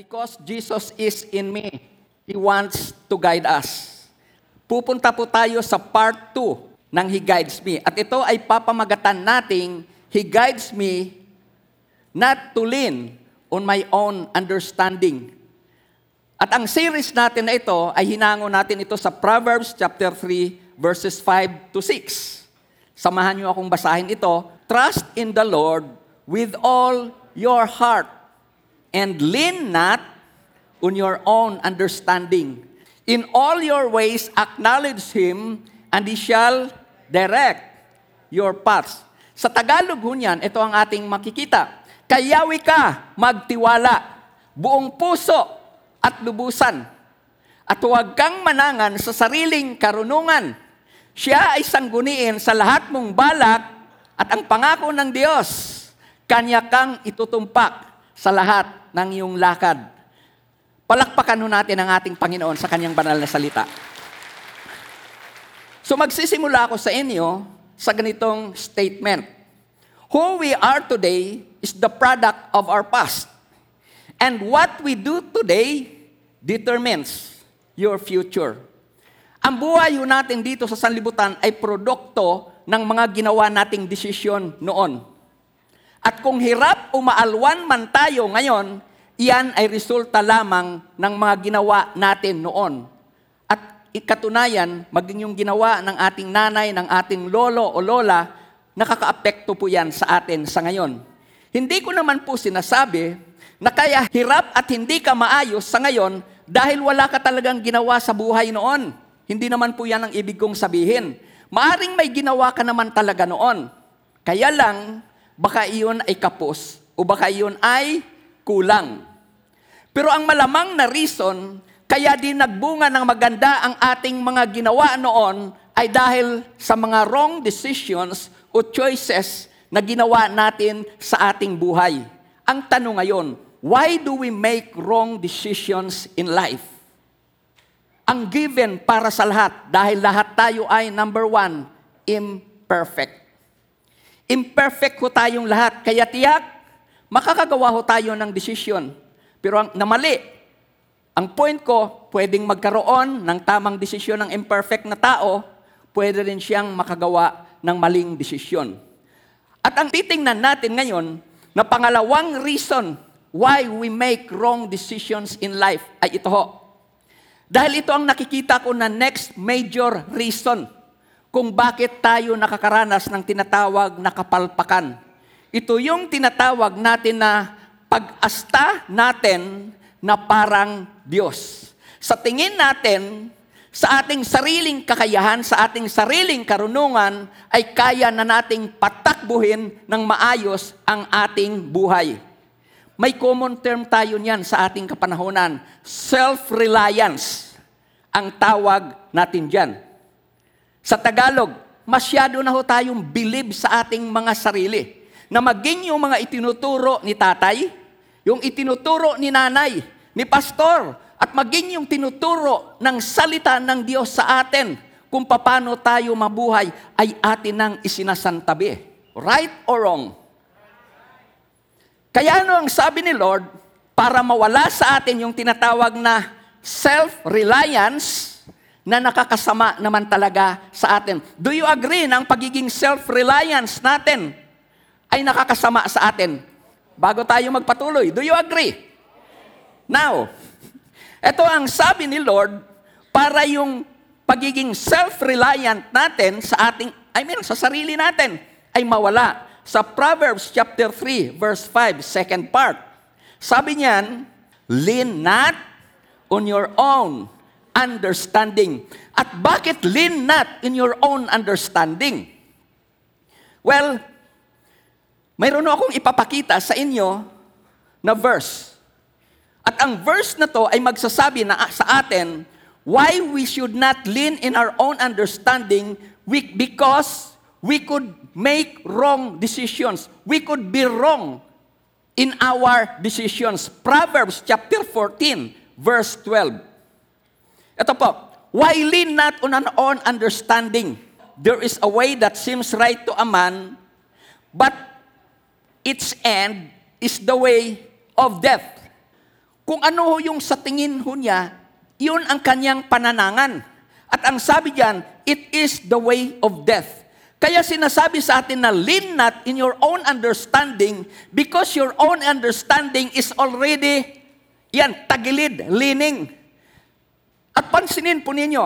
because Jesus is in me, He wants to guide us. Pupunta po tayo sa part 2 ng He Guides Me. At ito ay papamagatan nating He guides me not to lean on my own understanding. At ang series natin na ito ay hinango natin ito sa Proverbs chapter 3 verses 5 to 6. Samahan niyo akong basahin ito. Trust in the Lord with all your heart and lean not on your own understanding. In all your ways acknowledge Him and He shall direct your paths. Sa Tagalog ho niyan, ito ang ating makikita. Kayawi ka, magtiwala, buong puso at lubusan. At huwag kang manangan sa sariling karunungan. Siya ay sangguniin sa lahat mong balak at ang pangako ng Diyos, kanya kang itutumpak sa lahat ng iyong lakad. Palakpakan natin ang ating Panginoon sa kanyang banal na salita. So magsisimula ako sa inyo sa ganitong statement. Who we are today is the product of our past. And what we do today determines your future. Ang buhay natin dito sa sanlibutan ay produkto ng mga ginawa nating desisyon noon. At kung hirap o maalwan man tayo ngayon, iyan ay resulta lamang ng mga ginawa natin noon. At ikatunayan, maging yung ginawa ng ating nanay, ng ating lolo o lola, nakakaapekto po yan sa atin sa ngayon. Hindi ko naman po sinasabi na kaya hirap at hindi ka maayos sa ngayon dahil wala ka talagang ginawa sa buhay noon. Hindi naman po yan ang ibig kong sabihin. Maaring may ginawa ka naman talaga noon. Kaya lang, baka iyon ay kapos o baka iyon ay kulang. Pero ang malamang na reason, kaya din nagbunga ng maganda ang ating mga ginawa noon ay dahil sa mga wrong decisions o choices na ginawa natin sa ating buhay. Ang tanong ngayon, why do we make wrong decisions in life? Ang given para sa lahat, dahil lahat tayo ay, number one, imperfect. Imperfect ho tayong lahat, kaya tiyak, makakagawa ho tayo ng desisyon. Pero ang namali, ang point ko, pwedeng magkaroon ng tamang desisyon ng imperfect na tao, pwede rin siyang makagawa ng maling desisyon. At ang titingnan natin ngayon, na pangalawang reason why we make wrong decisions in life ay ito ho. Dahil ito ang nakikita ko na next major reason kung bakit tayo nakakaranas ng tinatawag na kapalpakan. Ito yung tinatawag natin na pag-asta natin na parang Diyos. Sa tingin natin, sa ating sariling kakayahan, sa ating sariling karunungan, ay kaya na nating patakbuhin ng maayos ang ating buhay. May common term tayo niyan sa ating kapanahonan, self-reliance. Ang tawag natin diyan. Sa Tagalog, masyado na ho tayong believe sa ating mga sarili. Na maging yung mga itinuturo ni tatay, yung itinuturo ni nanay, ni pastor, at maging yung tinuturo ng salita ng Diyos sa atin kung paano tayo mabuhay ay atin nang isinasantabi. Right or wrong? Kaya ano ang sabi ni Lord, para mawala sa atin yung tinatawag na self-reliance na nakakasama naman talaga sa atin. Do you agree na ang pagiging self-reliance natin ay nakakasama sa atin? Bago tayo magpatuloy, do you agree? Now, ito ang sabi ni Lord para yung pagiging self-reliant natin sa ating, I mean, sa sarili natin ay mawala. Sa Proverbs chapter 3, verse 5, second part. Sabi niyan, lean not on your own understanding. At bakit lean not in your own understanding? Well, mayroon akong ipapakita sa inyo na verse. At ang verse na to ay magsasabi na sa atin why we should not lean in our own understanding because we could make wrong decisions. We could be wrong in our decisions. Proverbs chapter 14, verse 12. Ito po, why lean not on an own understanding? There is a way that seems right to a man, but its end is the way of death. kung ano ho yung sa tingin ho niya, yun ang kanyang pananangan. At ang sabi diyan, it is the way of death. Kaya sinasabi sa atin na lean not in your own understanding because your own understanding is already, yan, tagilid, leaning. At pansinin po ninyo,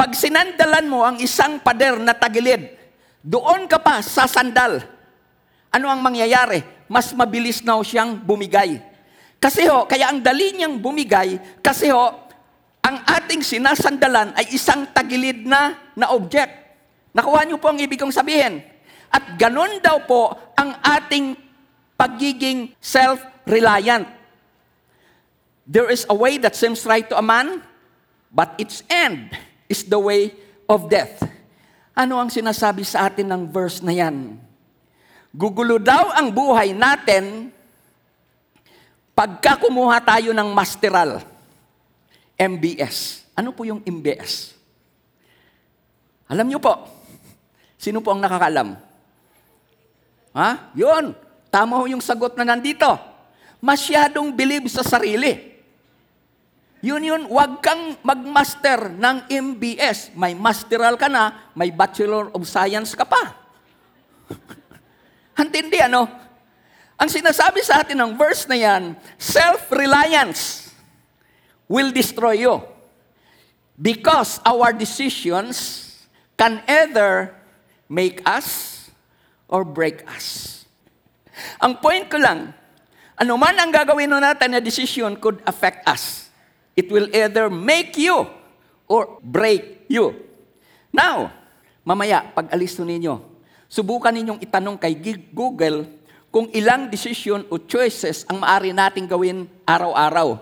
pag sinandalan mo ang isang pader na tagilid, doon ka pa sa sandal, ano ang mangyayari? Mas mabilis na siyang bumigay. Kasi ho, kaya ang dali niyang bumigay, kasi ho, ang ating sinasandalan ay isang tagilid na, na object. Nakuha niyo po ang ibig kong sabihin. At ganun daw po ang ating pagiging self-reliant. There is a way that seems right to a man, but its end is the way of death. Ano ang sinasabi sa atin ng verse na yan? Gugulo daw ang buhay natin pagka kumuha tayo ng masteral, MBS. Ano po yung MBS? Alam niyo po, sino po ang nakakalam? Ha? Yun. Tama ho yung sagot na nandito. Masyadong believe sa sarili. Yun yun, wag kang magmaster ng MBS. May masteral ka na, may Bachelor of Science ka pa. Antindi ano? Ang sinasabi sa atin ng verse na yan, self-reliance will destroy you. Because our decisions can either make us or break us. Ang point ko lang, anuman ang gagawin natin na decision could affect us. It will either make you or break you. Now, mamaya, pag alis nun ninyo, subukan ninyong itanong kay Google kung ilang decision o choices ang maaari nating gawin araw-araw.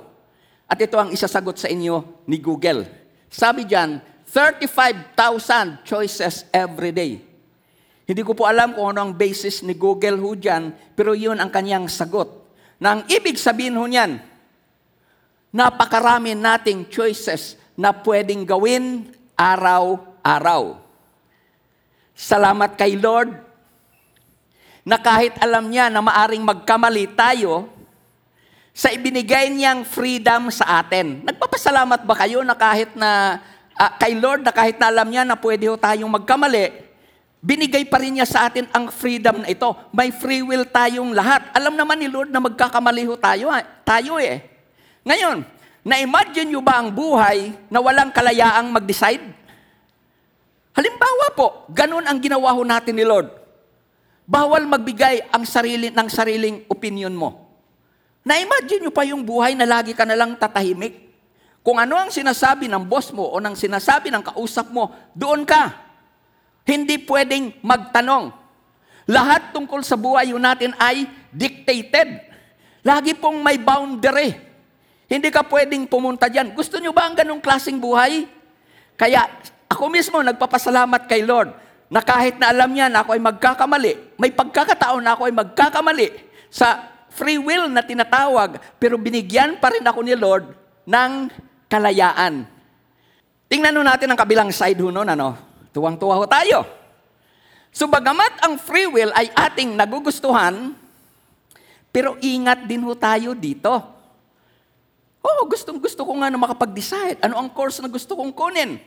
At ito ang isasagot sa inyo ni Google. Sabi diyan, 35,000 choices every day. Hindi ko po alam kung ano ang basis ni Google ho dyan, pero yun ang kanyang sagot. Na ang ibig sabihin ho niyan, napakarami nating choices na pwedeng gawin araw-araw. Salamat kay Lord na kahit alam niya na maaring magkamali tayo, sa ibinigay niyang freedom sa atin. Nagpapasalamat ba kayo na kahit na ah, kay Lord na kahit na alam niya na pwede ho tayong magkamali, binigay pa rin niya sa atin ang freedom na ito. May free will tayong lahat. Alam naman ni Lord na magkakamali ho tayo, ah, tayo eh. Ngayon, na-imagine niyo ba ang buhay na walang kalayaang mag-decide? Halimbawa po, ganun ang ginawa ho natin ni Lord. Bawal magbigay ang sarili ng sariling opinion mo. Na-imagine nyo pa yung buhay na lagi ka na lang tatahimik? Kung ano ang sinasabi ng boss mo o ng sinasabi ng kausap mo, doon ka. Hindi pwedeng magtanong. Lahat tungkol sa buhay natin ay dictated. Lagi pong may boundary. Hindi ka pwedeng pumunta dyan. Gusto nyo ba ang ganong klaseng buhay? Kaya ako mismo nagpapasalamat kay Lord na kahit na alam niya na ako ay magkakamali, may pagkakataon na ako ay magkakamali sa free will na tinatawag, pero binigyan pa rin ako ni Lord ng kalayaan. Tingnan nun natin ang kabilang side ho nun, ano? Tuwang-tuwa ho tayo. So bagamat ang free will ay ating nagugustuhan, pero ingat din ho tayo dito. Oh, gustong gusto ko nga na makapag-decide. Ano ang course na gusto kong kunin?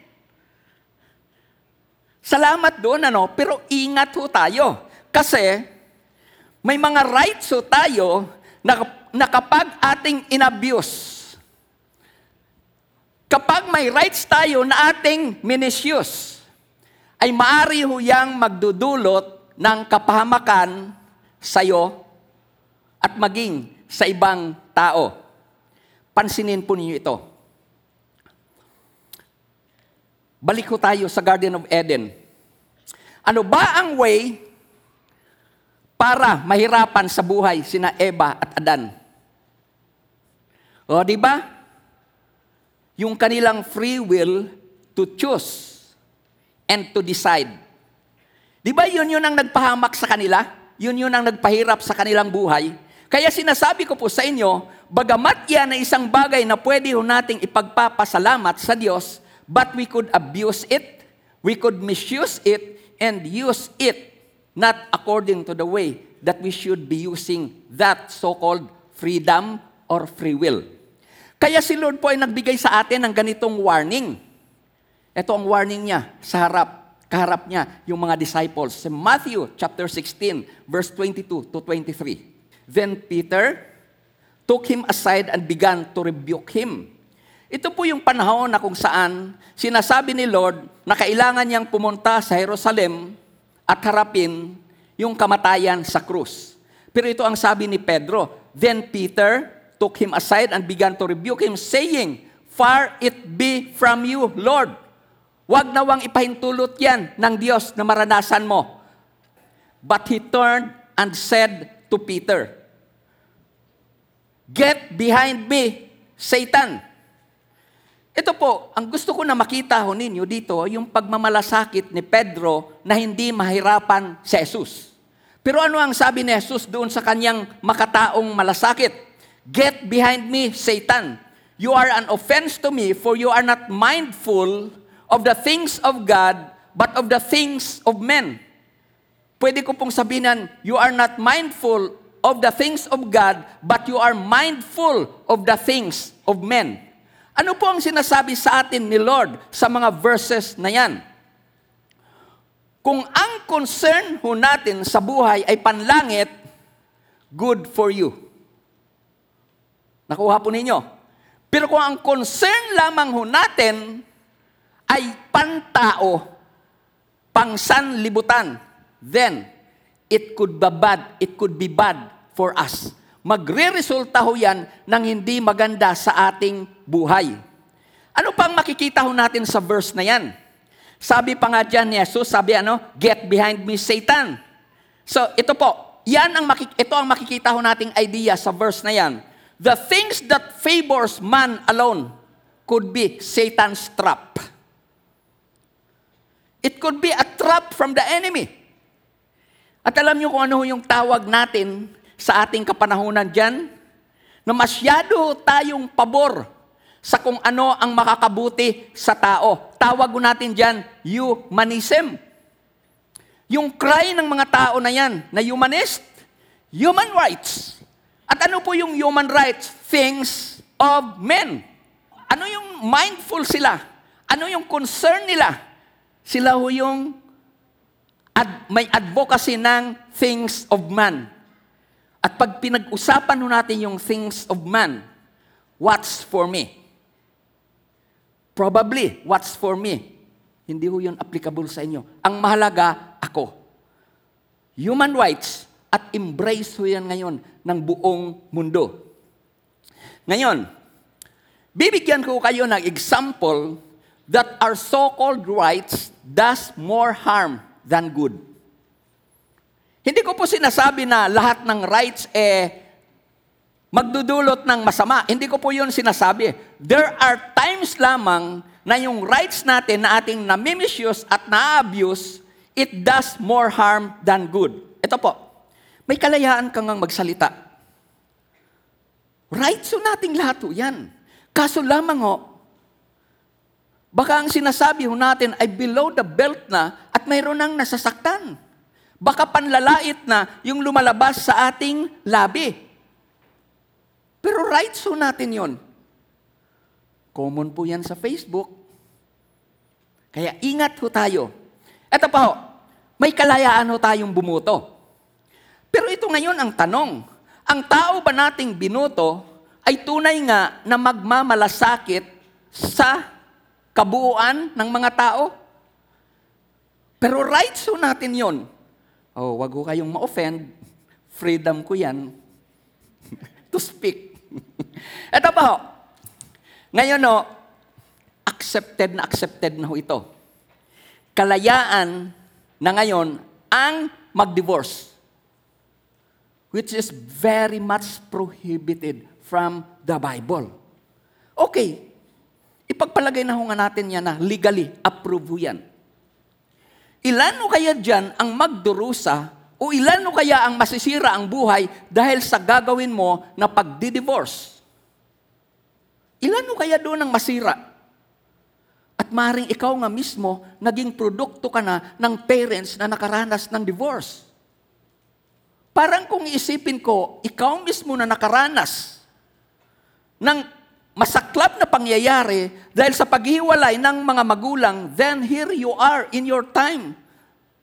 Salamat doon, ano? Pero ingat ho tayo. Kasi, may mga rights ho tayo na, na kapag ating inabuse, kapag may rights tayo na ating minususe, ay maari ho yang magdudulot ng kapahamakan sa iyo at maging sa ibang tao. Pansinin po ninyo ito. Balik ko tayo sa Garden of Eden. Ano ba ang way para mahirapan sa buhay sina Eva at Adan? O, di ba? Yung kanilang free will to choose and to decide. Di ba yun yun ang nagpahamak sa kanila? Yun yun ang nagpahirap sa kanilang buhay? Kaya sinasabi ko po sa inyo, bagamat yan ay isang bagay na pwede ho nating ipagpapasalamat sa Diyos, but we could abuse it, we could misuse it, and use it not according to the way that we should be using that so-called freedom or free will. Kaya si Lord po ay nagbigay sa atin ng ganitong warning. Ito ang warning niya sa harap, kaharap niya, yung mga disciples. Sa Matthew chapter 16, verse 22 to 23. Then Peter took him aside and began to rebuke him. Ito po yung panahon na kung saan sinasabi ni Lord na kailangan niyang pumunta sa Jerusalem at harapin yung kamatayan sa krus. Pero ito ang sabi ni Pedro. Then Peter took him aside and began to rebuke him, saying, Far it be from you, Lord. Huwag nawang ipahintulot yan ng Diyos na maranasan mo. But he turned and said to Peter, Get behind me, Satan. Ito po, ang gusto ko na makita ho ninyo dito, yung pagmamalasakit ni Pedro na hindi mahirapan si Jesus. Pero ano ang sabi ni Jesus doon sa kanyang makataong malasakit? Get behind me, Satan. You are an offense to me, for you are not mindful of the things of God, but of the things of men. Pwede ko pong sabihin, you are not mindful of the things of God, but you are mindful of the things of men. Ano po ang sinasabi sa atin ni Lord sa mga verses na yan? Kung ang concern ho natin sa buhay ay panlangit, good for you. Nakuha po ninyo. Pero kung ang concern lamang ho natin ay pantao, pangsanlibutan, then it could be bad, it could be bad for us. Magre-resulta ho yan ng hindi maganda sa ating buhay. Ano pang makikita ho natin sa verse na yan? Sabi pa nga dyan ni Jesus, sabi ano, get behind me, Satan. So, ito po, yan ang makik- ito ang makikita ho nating idea sa verse na yan. The things that favors man alone could be Satan's trap. It could be a trap from the enemy. At alam niyo kung ano yung tawag natin sa ating kapanahunan dyan? Na masyado tayong pabor sa kung ano ang makakabuti sa tao. Tawag natin dyan, humanism. Yung cry ng mga tao na yan, na humanist, human rights. At ano po yung human rights? Things of men. Ano yung mindful sila? Ano yung concern nila? Sila ho yung ad, may advocacy ng things of man. At pag pinag-usapan ho natin yung things of man, what's for me? Probably, what's for me? Hindi ho yun applicable sa inyo. Ang mahalaga, ako. Human rights at embrace ho yan ngayon ng buong mundo. Ngayon, bibigyan ko kayo ng example that our so-called rights does more harm than good. Hindi ko po sinasabi na lahat ng rights eh magdudulot ng masama. Hindi ko po yun sinasabi. There are times lamang na yung rights natin na ating namimisyos at na-abuse, it does more harm than good. Ito po, may kalayaan kang magsalita. Rights ho nating lahat ho yan. Kaso lamang ho, baka ang sinasabi ho natin ay below the belt na at mayroon nang nasasaktan. Baka panlalait na yung lumalabas sa ating labi. Pero rights ho natin yon. Common po yan sa Facebook. Kaya ingat ho tayo. Ito pa ho, may kalayaan ho tayong bumuto. Pero ito ngayon ang tanong, ang tao ba nating binuto ay tunay nga na magmamalasakit sa kabuuan ng mga tao? Pero rights ho natin yon. Oh, wag ho kayong ma-offend. Freedom ko yan to speak. Ito pa ho. Ngayon no, accepted na accepted na ho ito. Kalayaan na ngayon ang mag-divorce. Which is very much prohibited from the Bible. Okay, ipagpalagay na ho nga natin yan na legally approve ho yan. Ilan o kaya dyan ang magdurusa o ilan o kaya ang masisira ang buhay dahil sa gagawin mo na pagdi-divorce? Ilan o kaya doon ang masira? At maring ikaw nga mismo, naging produkto ka na ng parents na nakaranas ng divorce. Parang kung iisipin ko, ikaw mismo na nakaranas ng masaklap na pangyayari dahil sa paghiwalay ng mga magulang, then here you are in your time.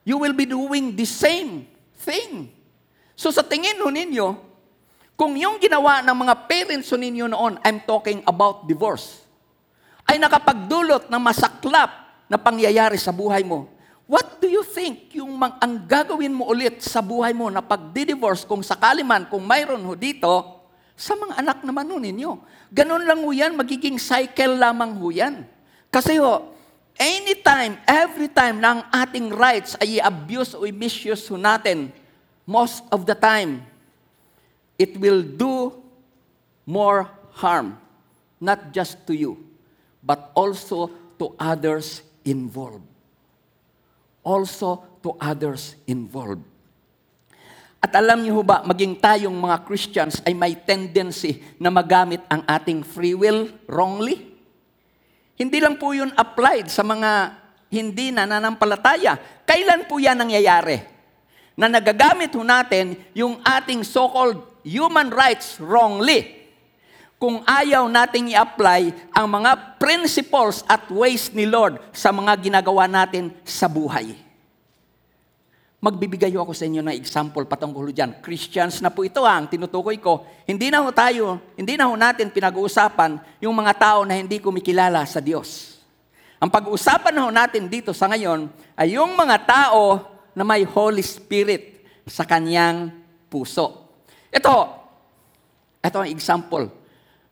You will be doing the same thing. So sa tingin ho ninyo, kung yung ginawa ng mga parents ho ninyo noon, I'm talking about divorce, ay nakapagdulot ng masaklap na pangyayari sa buhay mo, what do you think yung mang, ang gagawin mo ulit sa buhay mo na pagdi-divorce kung sakali man, kung mayroon ho dito, sa mga anak naman ho ninyo. Ganun lang ho yan, magiging cycle lamang ho yan. Kasi ho, anytime, every time na ating rights ay i-abuse o i-misuse ho natin, most of the time, it will do more harm, not just to you, but also to others involved. Also to others involved. At alam niyo ba, maging tayong mga Christians ay may tendency na magamit ang ating free will wrongly? Hindi lang po yun applied sa mga hindi nananampalataya. Kailan po yan nangyayari? Na nagagamit ho natin yung ating so-called human rights wrongly. Kung ayaw nating i-apply ang mga principles at ways ni Lord sa mga ginagawa natin sa buhay. Magbibigay ako sa inyo ng example patungkol dyan. Christians na po ito ang tinutukoy ko. Hindi na ho tayo, hindi na ho natin pinag-uusapan yung mga tao na hindi kumikilala sa Diyos. Ang pag-uusapan na ho natin dito sa ngayon ay yung mga tao na may Holy Spirit sa kanyang puso. Ito, ito ang example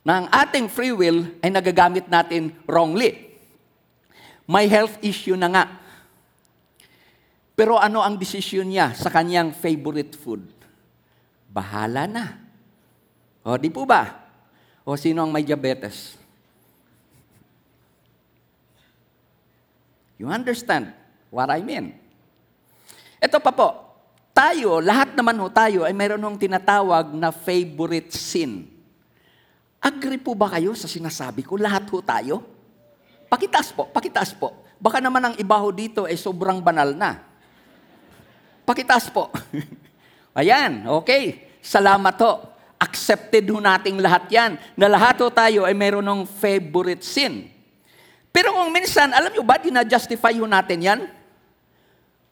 na ang ating free will ay nagagamit natin wrongly. May health issue na nga. Pero ano ang desisyon niya sa kanyang favorite food? Bahala na. O, di po ba? O, sino ang may diabetes? You understand what I mean? Ito pa po. Tayo, lahat naman ho tayo ay mayroon hong tinatawag na favorite sin. Agree po ba kayo sa sinasabi ko? Lahat ho tayo? Pakitaas po, pakitaas po. Baka naman ang iba ho dito ay sobrang banal na. Pakitaas po. Ayan, okay. Salamat ho. Accepted ho nating lahat yan. Na lahat ho tayo ay meron ng favorite sin. Pero kung minsan, alam nyo ba, dinajustify ho natin yan?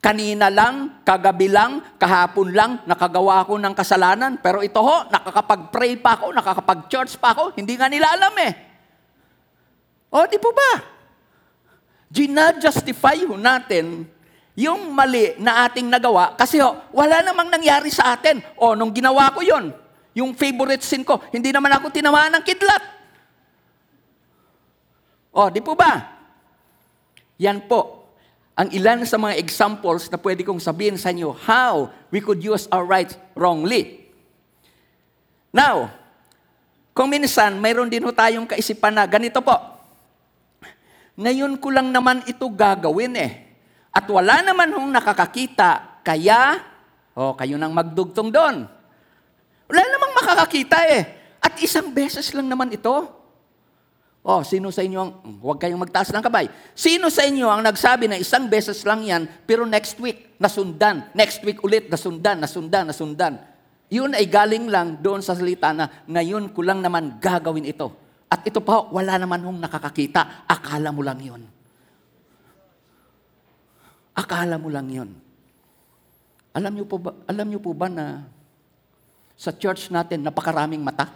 Kanina lang, kagabi lang, kahapon lang, nakagawa ako ng kasalanan. Pero ito ho, nakakapag-pray pa ako, nakakapag-church pa ako. Hindi nga nila alam eh. O, di po ba? Gina-justify ho natin yung mali na ating nagawa kasi ho, wala namang nangyari sa atin. O, nung ginawa ko yon, yung favorite sin ko, hindi naman ako tinamaan ng kidlat. O, di po ba? Yan po ang ilan sa mga examples na pwede kong sabihin sa inyo how we could use our rights wrongly. Now, kung minsan, mayroon din ho tayong kaisipan na ganito po. Ngayon ko lang naman ito gagawin eh. At wala naman hong nakakakita, kaya, oh, kayo nang magdugtong doon. Wala namang makakakita eh. At isang beses lang naman ito. Oh, sino sa inyo ang, huwag kayong magtaas ng kabay. Sino sa inyo ang nagsabi na isang beses lang yan, pero next week, nasundan. Next week ulit, nasundan, nasundan, nasundan. Yun ay galing lang doon sa salita na, ngayon ko lang naman gagawin ito. At ito pa, wala naman hong nakakakita. Akala mo lang yun. Akala mo lang yun. Alam niyo po ba, alam niyo po ba na sa church natin napakaraming mata?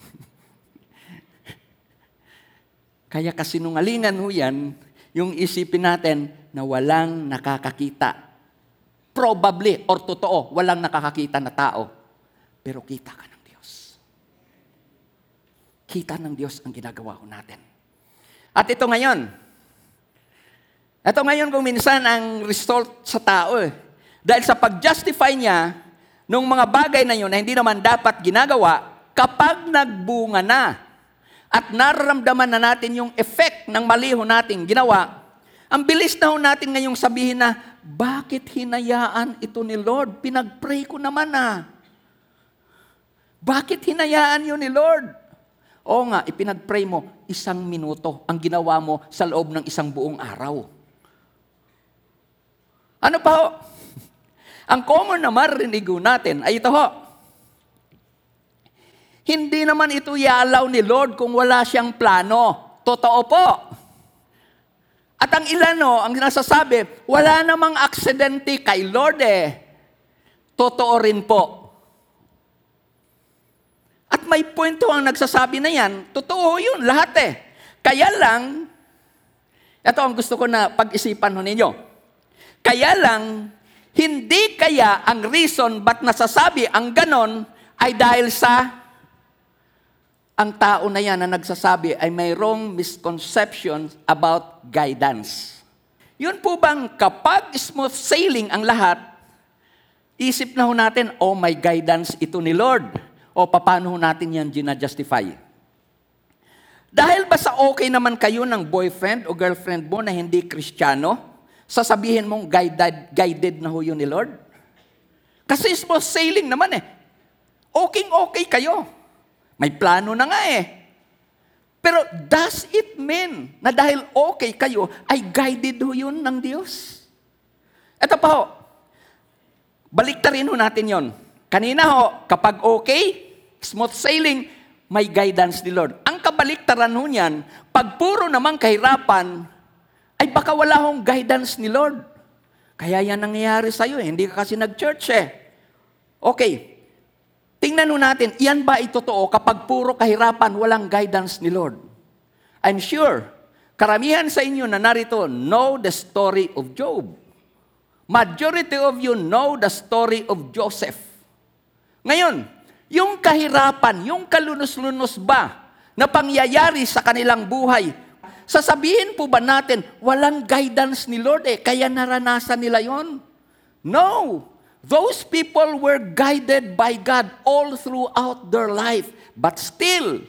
Kaya kasinungalingan ho yan, yung isipin natin na walang nakakakita. Probably, or totoo, walang nakakakita na tao. Pero kita ka ng Diyos. Kita ng Diyos ang ginagawa ko natin. At ito ngayon, ito ngayon kung minsan ang result sa tao eh. Dahil sa pag-justify niya nung mga bagay na yun na hindi naman dapat ginagawa, kapag nagbunga na at nararamdaman na natin yung effect ng maliho nating ginawa, ang bilis na ho natin ngayong sabihin na, bakit hinayaan ito ni Lord? Pinag-pray ko naman ah. Bakit hinayaan yun ni Lord? Oo nga, ipinag-pray mo, isang minuto ang ginawa mo sa loob ng isang buong araw. Ano pa ho? Ang common na marinig natin ay ito ho. Hindi naman ito ialaw ni Lord kung wala siyang plano. Totoo po. At ang ilan, no, ang nasasabi, wala namang aksidente kay Lord eh. Totoo rin po. At may kwento ang nagsasabi na yan, totoo yun, lahat eh. Kaya lang, ito ang gusto ko na pag-isipan ho ninyo. Kaya lang, hindi kaya ang reason ba't nasasabi ang ganon ay dahil sa ang tao na yan na nagsasabi ay mayroong misconception about guidance. Yun po bang kapag smooth sailing ang lahat, isip na ho natin, oh may guidance ito ni Lord. O paano ho natin yan ginajustify? Dahil ba sa okay naman kayo ng boyfriend o girlfriend mo na hindi kristyano, sasabihin mong guided, guided na ho yun ni Lord? Kasi smooth sailing naman eh. Okay-okay kayo. May plano na nga eh. Pero does it mean na dahil okay kayo, ay guided ho yun ng Diyos? Ito pa ho, baliktarin ho natin yon. Kanina ho, kapag okay, smooth sailing, may guidance ni Lord. Ang kabaliktaran ho niyan, pag puro naman kahirapan, ay baka wala hong guidance ni Lord. Kaya yan nangyayari sa'yo eh. Hindi ka kasi nag-church eh. Okay, Tingnan nun natin, iyan ba itotoo kapag puro kahirapan, walang guidance ni Lord? I'm sure, karamihan sa inyo na narito know the story of Job. Majority of you know the story of Joseph. Ngayon, yung kahirapan, yung kalunos-lunos ba na pangyayari sa kanilang buhay, sasabihin po ba natin, walang guidance ni Lord eh, kaya naranasan nila yon? No! Those people were guided by God all throughout their life. But still,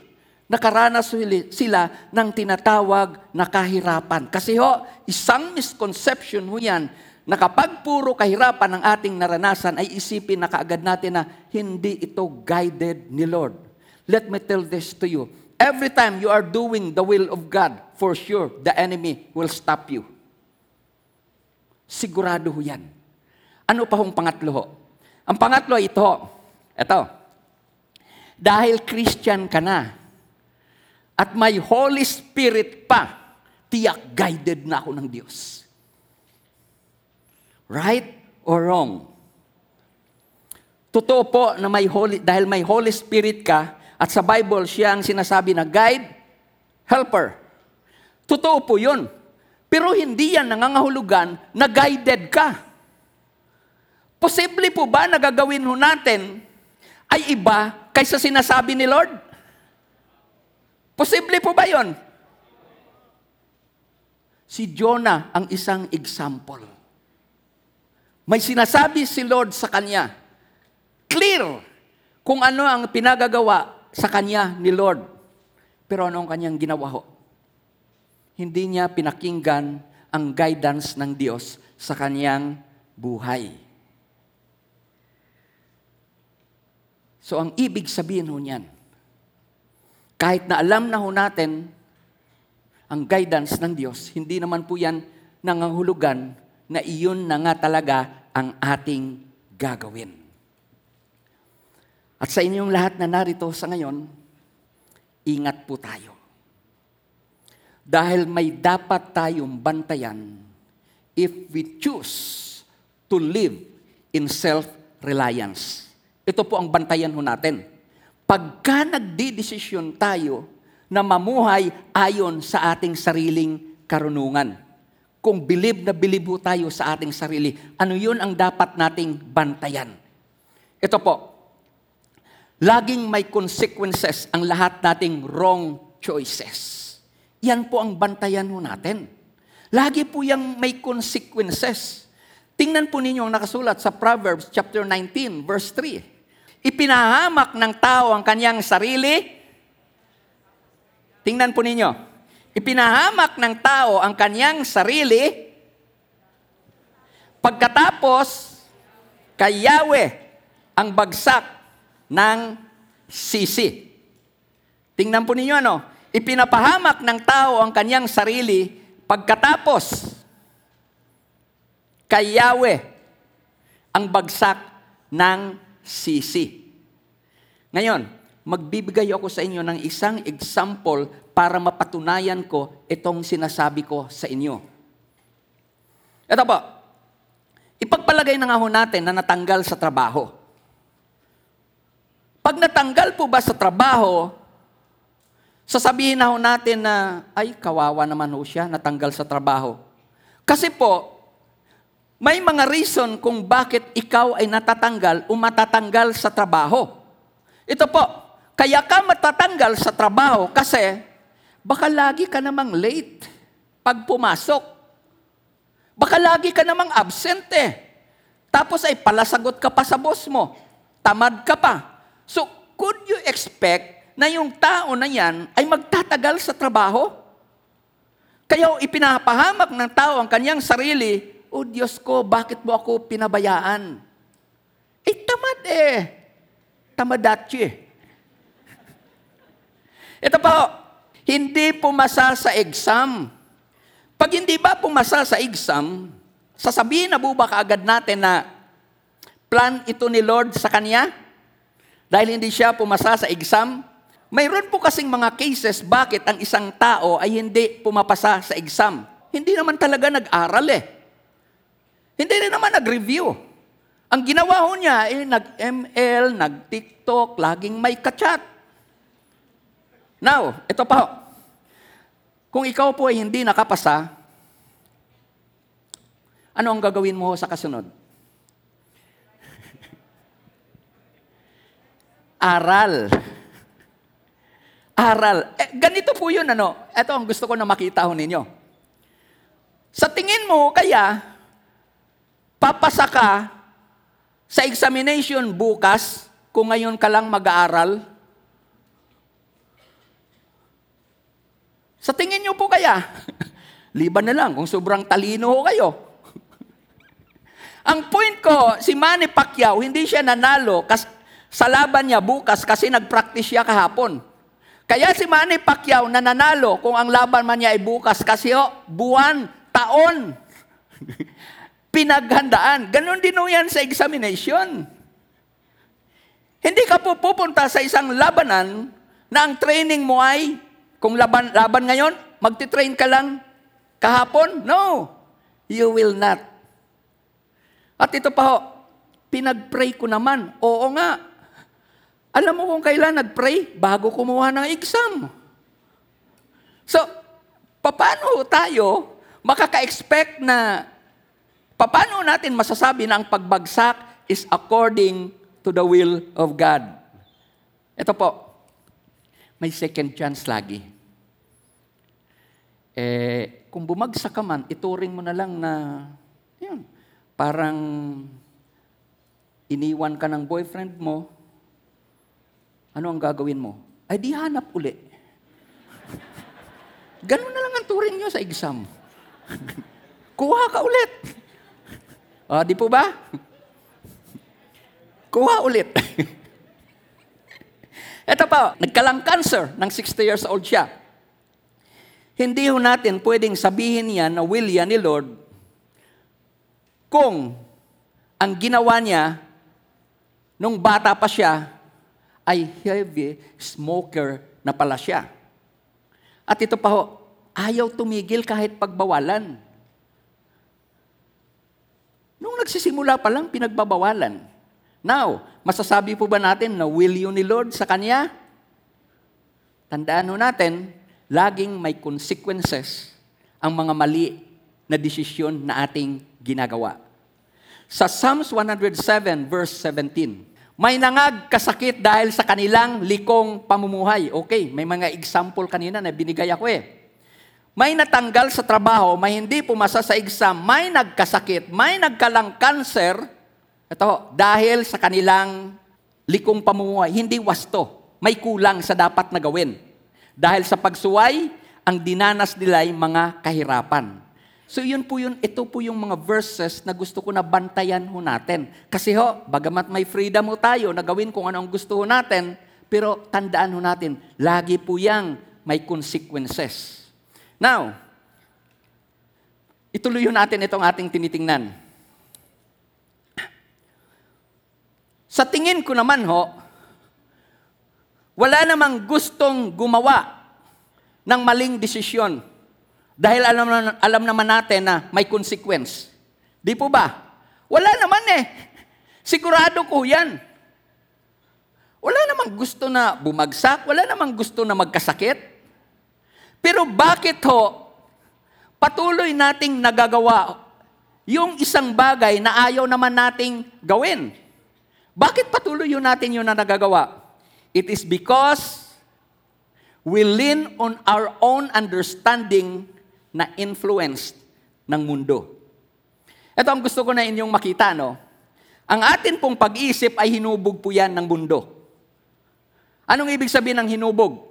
nakaranas sila ng tinatawag na kahirapan. Kasi ho, isang misconception ho yan na kapag puro kahirapan ang ating naranasan, ay isipin na kaagad natin na hindi ito guided ni Lord. Let me tell this to you. Every time you are doing the will of God, for sure, the enemy will stop you. Sigurado ho yan. Ano pa hong pangatlo ho? Ang pangatlo ay ito. Ito. Dahil Christian ka na, at may Holy Spirit pa, tiyak guided na ako ng Diyos. Right or wrong? Totoo po na may Holy, dahil may Holy Spirit ka, at sa Bible siya ang sinasabi na guide, helper. Totoo po yun. Pero hindi yan nangangahulugan na guided ka. Posible po ba na gagawin ho natin ay iba kaysa sinasabi ni Lord? Posible po ba yon? Si Jonah ang isang example. May sinasabi si Lord sa kanya. Clear kung ano ang pinagagawa sa kanya ni Lord. Pero ano ang kanyang ginawa ho? Hindi niya pinakinggan ang guidance ng Diyos sa kanyang buhay. So ang ibig sabihin ho niyan, kahit na alam na ho natin ang guidance ng Diyos, hindi naman po yan nangangahulugan na iyon na nga talaga ang ating gagawin. At sa inyong lahat na narito sa ngayon, ingat po tayo. Dahil may dapat tayong bantayan if we choose to live in self-reliance. Ito po ang bantayan ho natin. Pagka nagdidesisyon tayo na mamuhay ayon sa ating sariling karunungan, kung bilib na bilib ho tayo sa ating sarili, ano yun ang dapat nating bantayan? Ito po, laging may consequences ang lahat nating wrong choices. Yan po ang bantayan ho natin. Lagi po yung may consequences. Tingnan po ninyo ang nakasulat sa Proverbs chapter 19, verse 3. Ipinahamak ng tao ang kanyang sarili. Tingnan po ninyo. Ipinahamak ng tao ang kanyang sarili. Pagkatapos, kay Yahweh ang bagsak ng sisi. Tingnan po ninyo ano. Ipinapahamak ng tao ang kanyang sarili pagkatapos kay Yahweh ang bagsak ng sisi. Ngayon, magbibigay ako sa inyo ng isang example para mapatunayan ko itong sinasabi ko sa inyo. Ito po, ipagpalagay na nga ho natin na natanggal sa trabaho. Pag natanggal po ba sa trabaho, sasabihin na ho natin na, ay, kawawa naman ho siya, natanggal sa trabaho. Kasi po, may mga reason kung bakit ikaw ay natatanggal o matatanggal sa trabaho. Ito po, kaya ka matatanggal sa trabaho kasi baka lagi ka namang late pag pumasok. Baka lagi ka namang absent eh. Tapos ay palasagot ka pa sa boss mo. Tamad ka pa. So, could you expect na yung tao na yan ay magtatagal sa trabaho? Kaya ipinapahamak ng tao ang kanyang sarili, O Diyos ko, bakit mo ako pinabayaan? Eh, tamad eh. Tamadachi. Ito po, hindi pumasa sa exam. Pag hindi ba pumasa sa exam, sasabihin na buba kaagad natin na plan ito ni Lord sa kanya? Dahil hindi siya pumasa sa exam? Mayroon po kasing mga cases bakit ang isang tao ay hindi pumapasa sa exam. Hindi naman talaga nag-aral eh. Hindi rin naman nag-review. Ang ginawa ho niya, eh, nag-ML, nag-TikTok, laging may kachat. Now, ito pa. Kung ikaw po ay hindi nakapasa, ano ang gagawin mo sa kasunod? Aral. Aral. Eh, ganito po yun, ano? Ito ang gusto ko na makita ho ninyo. Sa tingin mo, kaya, papasa ka sa examination bukas kung ngayon ka lang mag-aaral? Sa tingin nyo po kaya, liban na lang kung sobrang talino ho kayo. Ang point ko, si Manny Pacquiao, hindi siya nanalo kas, sa laban niya bukas kasi nag-practice siya kahapon. Kaya si Manny Pacquiao nananalo kung ang laban man niya ay bukas kasi ho, buwan, taon, pinaghandaan. Ganon din ho yan sa examination. Hindi ka po pupunta sa isang labanan na ang training mo ay kung laban, laban ngayon, magti-train ka lang kahapon? No. You will not. At ito pa ho, pinag-pray ko naman. Oo nga. Alam mo kung kailan nag-pray? Bago kumuha ng exam. So, paano tayo makaka-expect na paano natin masasabi na ang pagbagsak is according to the will of God? Ito po, may second chance lagi. Eh, kung bumagsak ka man, ituring mo na lang na, yun, parang iniwan ka ng boyfriend mo, ano ang gagawin mo? Ay di hanap uli. Ganun na lang ang turing nyo sa exam. Kuha ka ulit. Ah, di po ba? Kuha ulit. Ito pa, nagkalang cancer ng 60 years old siya. Hindi ho natin pwedeng sabihin yan na will yan ni Lord kung ang ginawa niya nung bata pa siya ay heavy smoker na pala siya. At ito pa ho, ayaw tumigil kahit pagbawalan. Nung nagsisimula pa lang, pinagbabawalan. Now, masasabi po ba natin na will you ni Lord sa Kanya? Tandaan ho natin, laging may consequences ang mga mali na desisyon na ating ginagawa. Sa Psalms 107 verse 17, may nangag kasakit dahil sa kanilang likong pamumuhay. Okay, may mga example kanina na binigay ako eh. May natanggal sa trabaho, may hindi pumasa sa exam, may nagkasakit, may nagkalang cancer, ito, dahil sa kanilang likong pamumuhay, hindi wasto, may kulang sa dapat na gawin. Dahil sa pagsuway, ang dinanas nila ay mga kahirapan. So yun po yun, ito po yung mga verses na gusto ko na bantayan ho natin. Kasi ho, bagamat may freedom ho tayo na gawin kung ano ang gusto ho natin, pero tandaan ho natin, lagi po yang may consequences. Now, ituloy ho natin itong ating tinitingnan. Sa tingin ko naman ho, wala namang gustong gumawa ng maling desisyon. Dahil alam, alam naman natin na may consequence. Di po ba? Wala naman eh. Sigurado ko yan. Wala namang gusto na bumagsak, wala namang gusto na magkasakit. Pero bakit ho, patuloy nating nagagawa yung isang bagay na ayaw naman nating gawin? Bakit patuloy yun natin yun na nagagawa? It is because we lean on our own understanding na influence ng mundo. Ito ang gusto ko na inyong makita, no? Ang atin pong pag-iisip ay hinubog po yan ng mundo. Anong ibig sabihin ng hinubog?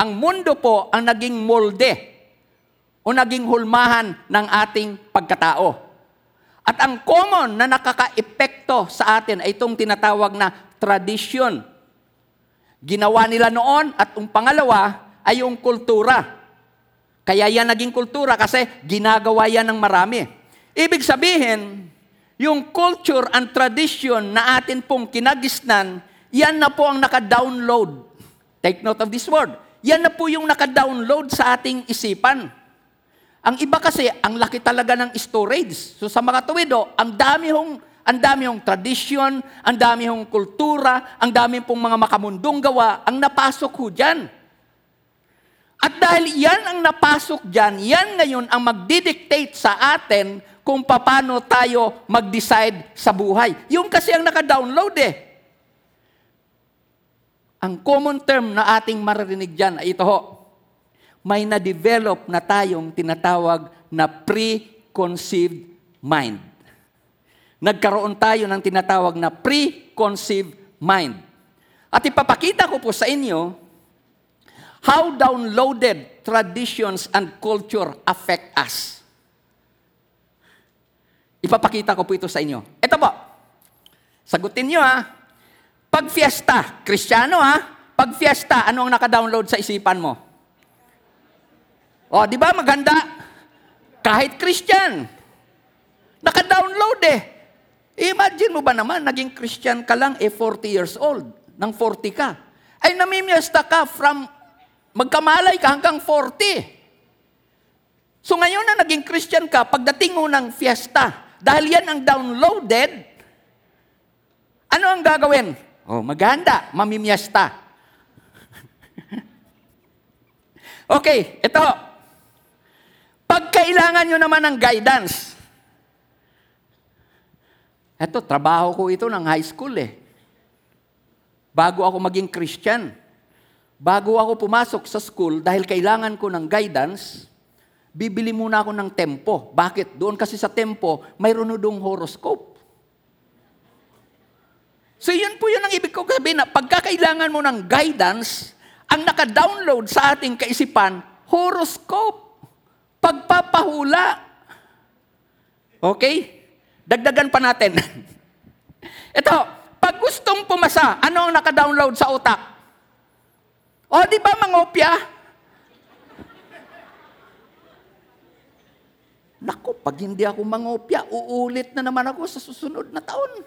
Ang mundo po ang naging molde o naging hulmahan ng ating pagkatao. At ang common na nakaka-epekto sa atin ay itong tinatawag na tradisyon. Ginawa nila noon at ang pangalawa ay yung kultura. Kaya yan naging kultura kasi ginagawa yan ng marami. Ibig sabihin, yung culture and tradition na atin pong kinagisnan, yan na po ang naka-download. Take note of this word. Yan na po yung naka-download sa ating isipan. Ang iba kasi, ang laki talaga ng storage. So sa mga tuwido, ang dami hong ang dami hong tradition, ang dami hong kultura, ang dami pong mga makamundong gawa, ang napasok ho dyan. At dahil yan ang napasok dyan, yan ngayon ang magdidictate sa atin kung paano tayo mag-decide sa buhay. Yung kasi ang naka-download eh. Ang common term na ating maririnig dyan ay ito ho. May na-develop na tayong tinatawag na preconceived mind. Nagkaroon tayo ng tinatawag na preconceived mind. At ipapakita ko po sa inyo how downloaded traditions and culture affect us. Ipapakita ko po ito sa inyo. Ito po. Sagutin nyo ha. Pag fiesta, kristyano ha, pag fiesta, ano ang naka-download sa isipan mo? O, di ba maganda? Kahit Christian. Naka-download eh. Imagine mo ba naman, naging Christian ka lang, eh 40 years old, nang 40 ka. Ay namimiesta ka from magkamalay ka hanggang 40. So ngayon na naging Christian ka, pagdating mo ng fiesta, dahil yan ang downloaded, ano ang gagawin? Oh, maghanda, mamimiesta. okay, ito. Pag kailangan nyo naman ng guidance, ito, trabaho ko ito ng high school eh. Bago ako maging Christian, bago ako pumasok sa school, dahil kailangan ko ng guidance, bibili muna ako ng tempo. Bakit? Doon kasi sa tempo, mayroon doong horoscope. So yun po yun ang ibig ko sabihin na pagkakailangan mo ng guidance, ang naka-download sa ating kaisipan, horoscope. Pagpapahula. Okay? Dagdagan pa natin. Ito, pag gustong pumasa, ano ang naka-download sa utak? O, di ba mangopya? Nako, pag hindi ako mangopya, uulit na naman ako sa susunod na taon.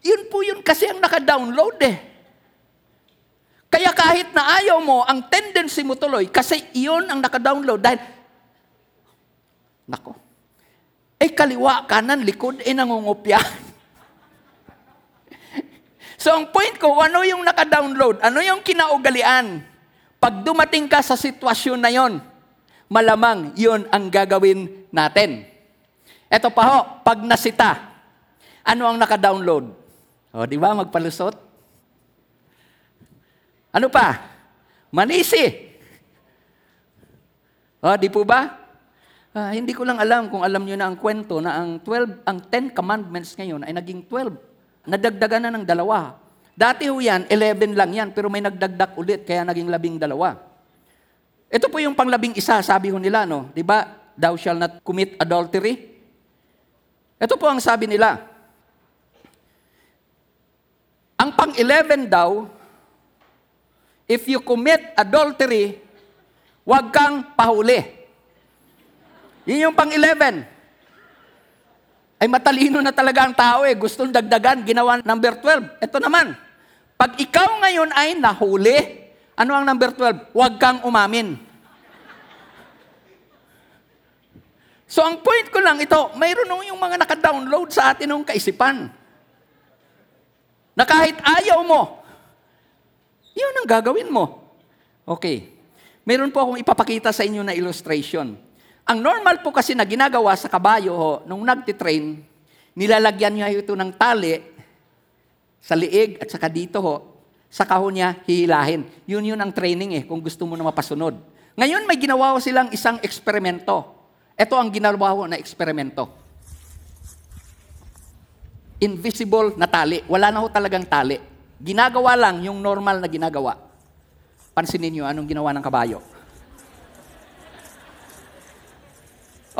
Yun po yun kasi ang naka-download eh. Kaya kahit na ayaw mo, ang tendency mo tuloy, kasi iyon ang naka-download. Dahil, nako, eh kaliwa, kanan, likod, eh nangungopya. so ang point ko, ano yung naka-download? Ano yung kinaugalian? Pag dumating ka sa sitwasyon na yon, malamang yon ang gagawin natin. Ito pa ho, pag nasita, ano ang naka-download? O, di ba, magpalusot? Ano pa? Manisi. O, di po ba? Ah, hindi ko lang alam kung alam nyo na ang kwento na ang 12, ang 10 commandments ngayon ay naging 12. Nadagdagan na ng dalawa. Dati ho yan, 11 lang yan, pero may nagdagdag ulit, kaya naging labing dalawa. Ito po yung panglabing isa, sabi ho nila, no? Di ba? Thou shall not commit adultery. Ito po ang sabi nila. Ang pang-11 daw, if you commit adultery, huwag kang pahuli. Yun yung pang-11. Ay matalino na talaga ang tao eh. Gustong dagdagan, ginawa number 12. Ito naman, Pag ikaw ngayon ay nahuli, ano ang number 12? Huwag kang umamin. So ang point ko lang ito, mayroon nung yung mga naka-download sa atin ng kaisipan. Na kahit ayaw mo, yun ang gagawin mo. Okay. Meron po akong ipapakita sa inyo na illustration. Ang normal po kasi na ginagawa sa kabayo ho, nung nagtitrain, nilalagyan niya ito ng tali sa liig at saka dito ho, sa kahon niya hihilahin. Yun yun ang training eh, kung gusto mo na mapasunod. Ngayon may ginawa ko silang isang eksperimento. Ito ang ginawa ko na eksperimento. Invisible na tali. Wala na ho talagang tali. Ginagawa lang yung normal na ginagawa. Pansinin niyo anong ginawa ng kabayo.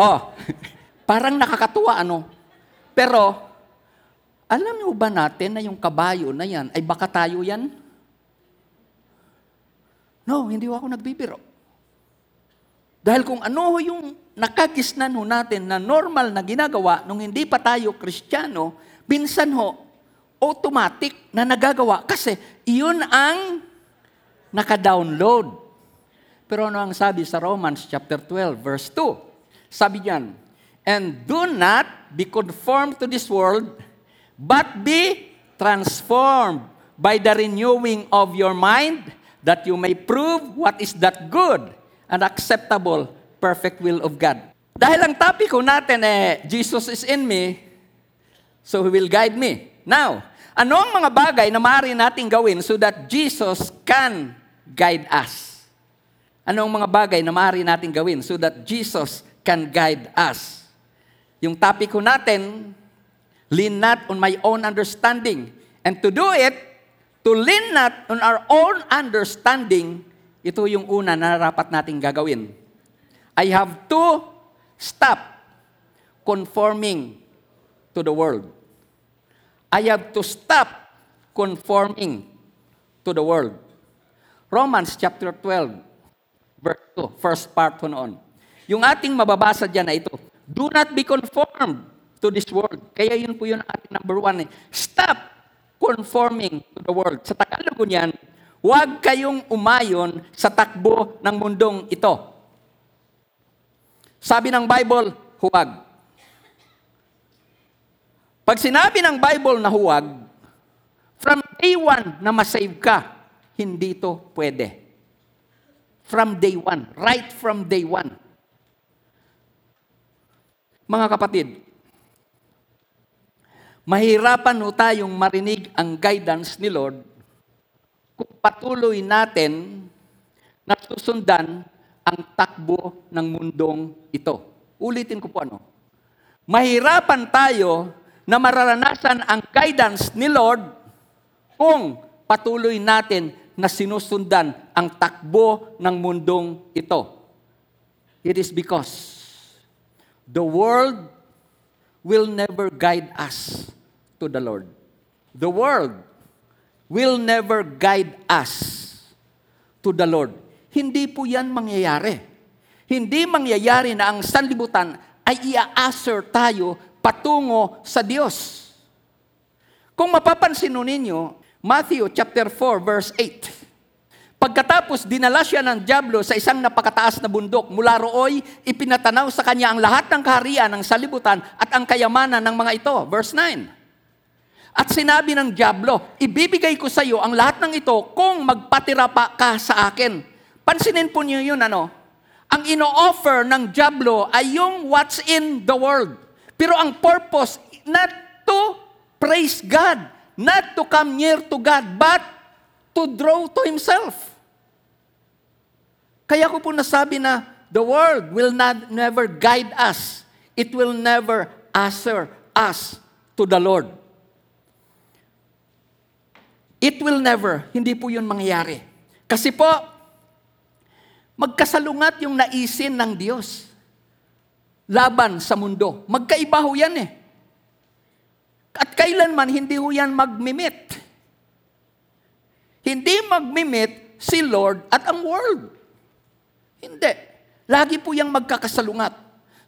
Oh, parang nakakatuwa ano. Pero, alam niyo ba natin na yung kabayo na yan, ay baka tayo yan? No, hindi ako nagbibiro. Dahil kung ano ho yung nakagisnan ho natin na normal na ginagawa nung hindi pa tayo kristyano, binsan ho, automatic na nagagawa kasi iyon ang naka-download. Pero ano ang sabi sa Romans chapter 12 verse 2? Sabi diyan, And do not be conformed to this world, but be transformed by the renewing of your mind, that you may prove what is that good and acceptable, perfect will of God. Dahil ang topic ko natin eh, Jesus is in me, so He will guide me. Now, ano ang mga bagay na maaari nating gawin so that Jesus can guide us? Ano ang mga bagay na maaari nating gawin so that Jesus can guide us? Yung topic ko natin, lean not on my own understanding. And to do it, to lean not on our own understanding, ito yung una na dapat nating gagawin. I have to stop conforming to the world. I have to stop conforming to the world. Romans chapter 12, verse 2, first part po noon. Yung ating mababasa dyan na ito, do not be conformed to this world. Kaya yun po yun ating number one. Eh. Stop conforming to the world. Sa Tagalog niyan, huwag kayong umayon sa takbo ng mundong ito. Sabi ng Bible, huwag. Pag sinabi ng Bible na huwag, from day one na masave ka, hindi to pwede. From day one. Right from day one. Mga kapatid, mahirapan ho tayong marinig ang guidance ni Lord kung patuloy natin na susundan ang takbo ng mundong ito. Ulitin ko po ano. Mahirapan tayo na mararanasan ang guidance ni Lord kung patuloy natin na sinusundan ang takbo ng mundong ito. It is because the world will never guide us to the Lord. The world will never guide us to the Lord. Hindi po yan mangyayari. Hindi mangyayari na ang sanlibutan ay ia-assert tayo patungo sa Diyos. Kung mapapansin ninyo, Matthew chapter 4 verse 8. Pagkatapos dinala siya ng Diablo sa isang napakataas na bundok, mula rooy ipinatanaw sa kanya ang lahat ng kaharian ng salibutan at ang kayamanan ng mga ito. Verse 9. At sinabi ng Diablo, ibibigay ko sa iyo ang lahat ng ito kung magpatira pa ka sa akin. Pansinin po niyo yun, ano? Ang ino-offer ng Diablo ay yung what's in the world. Pero ang purpose, not to praise God, not to come near to God, but to draw to Himself. Kaya ko po nasabi na the world will not never guide us. It will never answer us to the Lord. It will never, hindi po yun mangyayari. Kasi po, magkasalungat yung naisin ng Diyos laban sa mundo. Magkaiba ho yan eh. At kailanman hindi ho yan magmimit. Hindi magmimit si Lord at ang world. Hindi. Lagi po yung magkakasalungat.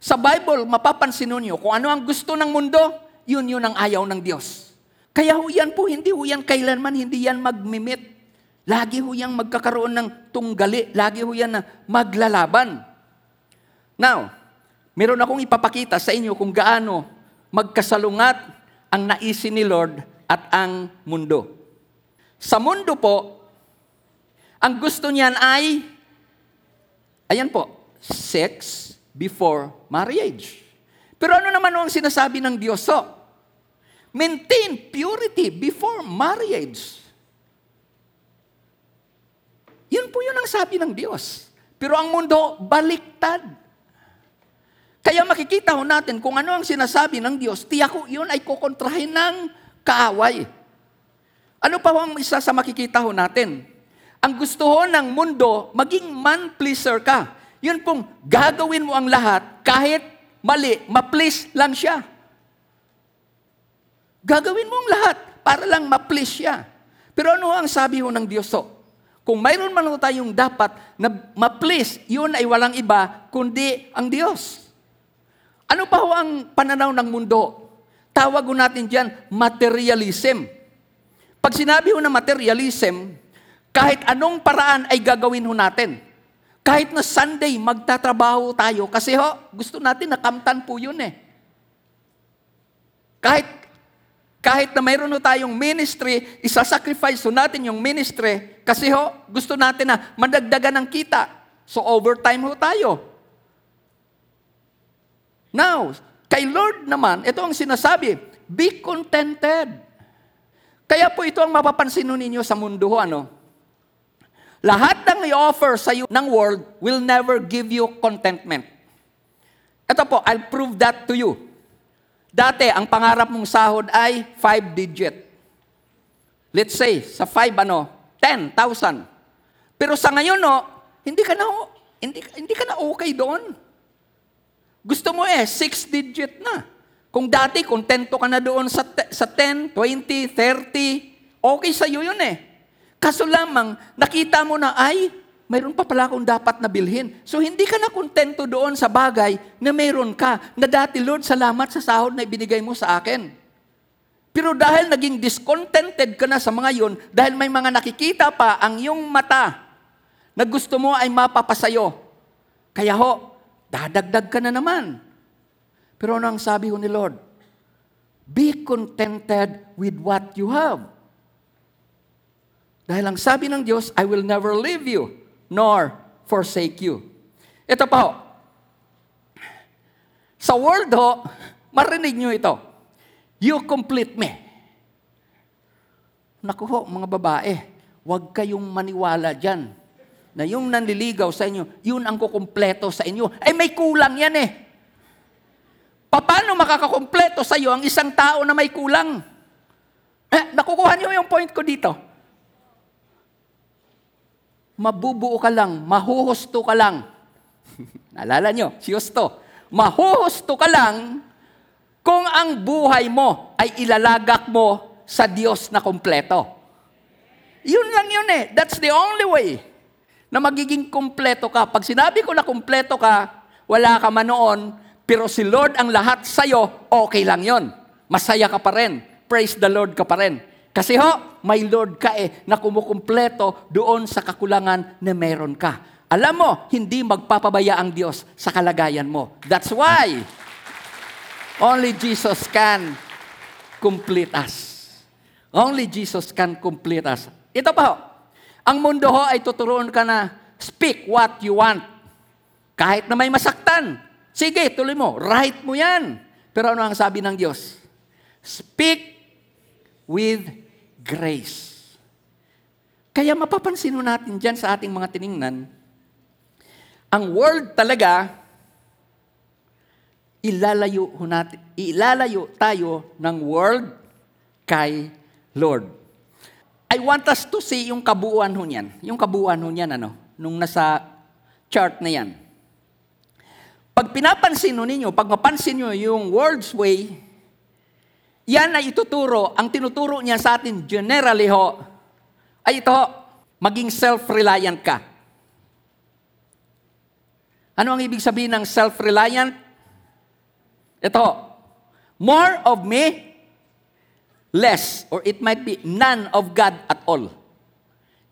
Sa Bible, mapapansin ninyo, kung ano ang gusto ng mundo, yun yun ang ayaw ng Diyos. Kaya ho yan po, hindi ho yan kailanman, hindi yan magmimit. Lagi ho yan magkakaroon ng tunggali. Lagi ho yan na maglalaban. Now, meron akong ipapakita sa inyo kung gaano magkasalungat ang naisin ni Lord at ang mundo. Sa mundo po, ang gusto niyan ay, ayan po, sex before marriage. Pero ano naman ang sinasabi ng Diyos? So, maintain purity before marriage. Yun po yun ang sabi ng Diyos. Pero ang mundo, baliktad. Kaya makikita ho natin kung ano ang sinasabi ng Diyos, tiyak ko yun ay kukontrahin ng kaaway. Ano pa ang isa sa makikita ho natin? Ang gusto ho ng mundo, maging man-pleaser ka. Yun pong gagawin mo ang lahat kahit mali, ma-please lang siya. Gagawin mo ang lahat para lang ma-please siya. Pero ano ang sabi ho ng Diyos? Kung mayroon man ho tayong dapat na ma-please, yun ay walang iba kundi ang Diyos. Ano pa ho ang pananaw ng mundo? Tawag ho natin dyan, materialism. Pag sinabi ho na materialism, kahit anong paraan ay gagawin ho natin. Kahit na Sunday, magtatrabaho tayo. Kasi ho, gusto natin nakamtan po yun eh. Kahit, kahit na mayroon ho tayong ministry, isasacrifice ho natin yung ministry. Kasi ho, gusto natin na madagdagan ng kita. So overtime ho tayo. Now, kay Lord naman, ito ang sinasabi, be contented. Kaya po ito ang mapapansin ninyo sa mundo ho, ano? Lahat ng i-offer sa iyo ng world will never give you contentment. Ito po, I'll prove that to you. Dati, ang pangarap mong sahod ay 5 digit. Let's say, sa 5 ano, 10,000. Pero sa ngayon, no, hindi ka na, hindi, hindi ka na okay doon. Gusto mo eh, 6 digit na. Kung dati, kontento ka na doon sa, sa 10, 20, 30, okay sa iyo yun eh. Kaso lamang, nakita mo na, ay, mayroon pa pala akong dapat na bilhin. So, hindi ka na kontento doon sa bagay na mayroon ka, na dati, Lord, salamat sa sahod na ibinigay mo sa akin. Pero dahil naging discontented ka na sa mga yun, dahil may mga nakikita pa ang iyong mata na gusto mo ay mapapasayo. Kaya ho, dadagdag ka na naman. Pero ano ang sabi ho ni Lord? Be contented with what you have. Dahil ang sabi ng Diyos, I will never leave you, nor forsake you. Ito pa ho. Sa world ho, marinig nyo ito. You complete me. Naku ho, mga babae, huwag kayong maniwala dyan na yung nanliligaw sa inyo, yun ang kukumpleto sa inyo. Ay may kulang yan eh. Paano makakakumpleto sa iyo ang isang tao na may kulang? Eh, nakukuha niyo yung point ko dito mabubuo ka lang, mahuhusto ka lang. Naalala nyo, si Justo. Mahuhusto ka lang kung ang buhay mo ay ilalagak mo sa Diyos na kompleto. Yun lang yun eh. That's the only way na magiging kompleto ka. Pag sinabi ko na kompleto ka, wala ka man noon, pero si Lord ang lahat sa'yo, okay lang yon. Masaya ka pa rin. Praise the Lord ka pa rin. Kasi ho, may Lord ka eh, na kumukumpleto doon sa kakulangan na meron ka. Alam mo, hindi magpapabaya ang Diyos sa kalagayan mo. That's why only Jesus can complete us. Only Jesus can complete us. Ito pa ho, ang mundo ho ay tuturuan ka na speak what you want. Kahit na may masaktan, sige, tuloy mo, right mo yan. Pero ano ang sabi ng Diyos? Speak with grace. Kaya mapapansin natin dyan sa ating mga tiningnan, ang world talaga, ilalayo, natin, ilalayo tayo ng world kay Lord. I want us to see yung kabuuan ho niyan. Yung kabuuan ho niyan, ano, nung nasa chart na yan. Pag pinapansin ho ninyo, pag mapansin nyo yung world's way, yan ay ituturo, ang tinuturo niya sa atin generally ho, ay ito, maging self-reliant ka. Ano ang ibig sabihin ng self-reliant? Ito, more of me, less, or it might be none of God at all.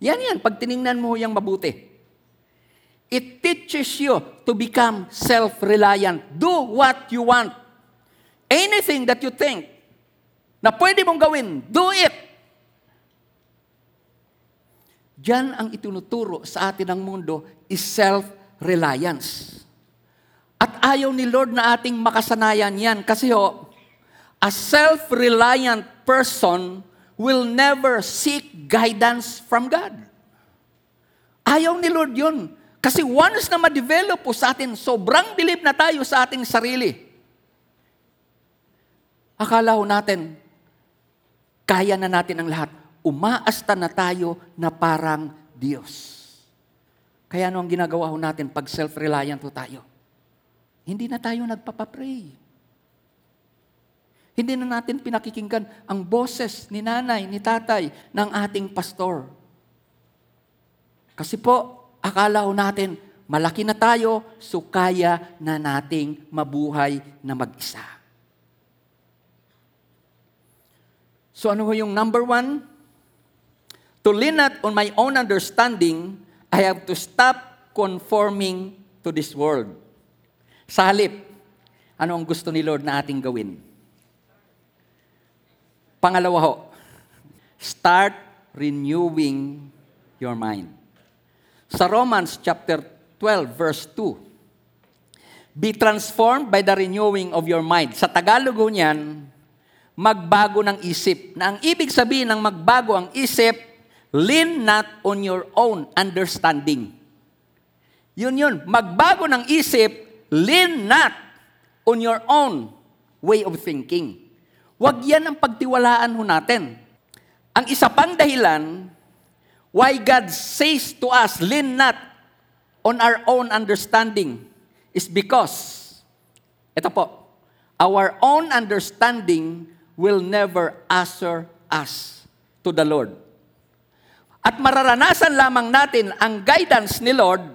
Yan yan, pag tiningnan mo yung mabuti. It teaches you to become self-reliant. Do what you want. Anything that you think na pwede mong gawin, do it. Diyan ang itinuturo sa atin ng mundo is self-reliance. At ayaw ni Lord na ating makasanayan yan kasi ho, a self-reliant person will never seek guidance from God. Ayaw ni Lord yun. Kasi once na ma-develop po sa atin, sobrang bilib na tayo sa ating sarili. Akala ho natin, kaya na natin ang lahat. Umaasta na tayo na parang Diyos. Kaya ano ang ginagawa ho natin pag self-reliant ho tayo? Hindi na tayo nagpapapray. Hindi na natin pinakikinggan ang boses ni nanay, ni tatay, ng ating pastor. Kasi po, akala ho natin, malaki na tayo, so kaya na nating mabuhay na mag-isa. So ano ho yung number one? To lean not on my own understanding, I have to stop conforming to this world. Sa halip, ano ang gusto ni Lord na ating gawin? Pangalawa ho, start renewing your mind. Sa Romans chapter 12 verse 2, Be transformed by the renewing of your mind. Sa Tagalog niyan, magbago ng isip. Na ang ibig sabihin ng magbago ang isip, lean not on your own understanding. Yun yun, magbago ng isip, lean not on your own way of thinking. Huwag yan ang pagtiwalaan ho natin. Ang isa pang dahilan why God says to us, lean not on our own understanding is because, ito po, our own understanding will never answer us to the Lord. At mararanasan lamang natin ang guidance ni Lord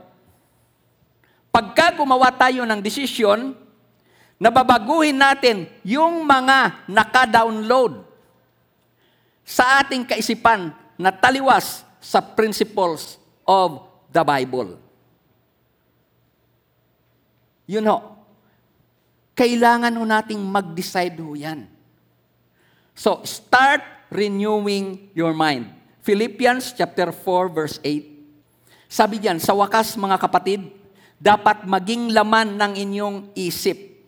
pagka gumawa tayo ng desisyon na babaguhin natin yung mga naka-download sa ating kaisipan na taliwas sa principles of the Bible. Yun ho. Kailangan ho nating mag-decide ho yan. So, start renewing your mind. Philippians chapter 4 verse 8. Sabi diyan, sa wakas mga kapatid, dapat maging laman ng inyong isip.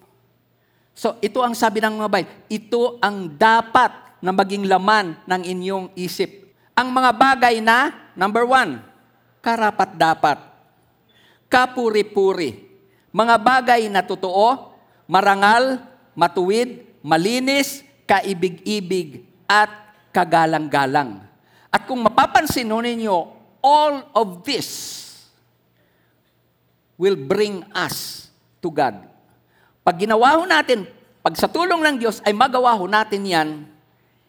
So, ito ang sabi ng mga Bible, ito ang dapat na maging laman ng inyong isip. Ang mga bagay na, number one, karapat-dapat, kapuri-puri, mga bagay na totoo, marangal, matuwid, malinis, kaibig-ibig, at kagalang-galang. At kung mapapansin ninyo, all of this will bring us to God. Pag ginawa ho natin, pag sa tulong ng Diyos ay magawa ho natin yan,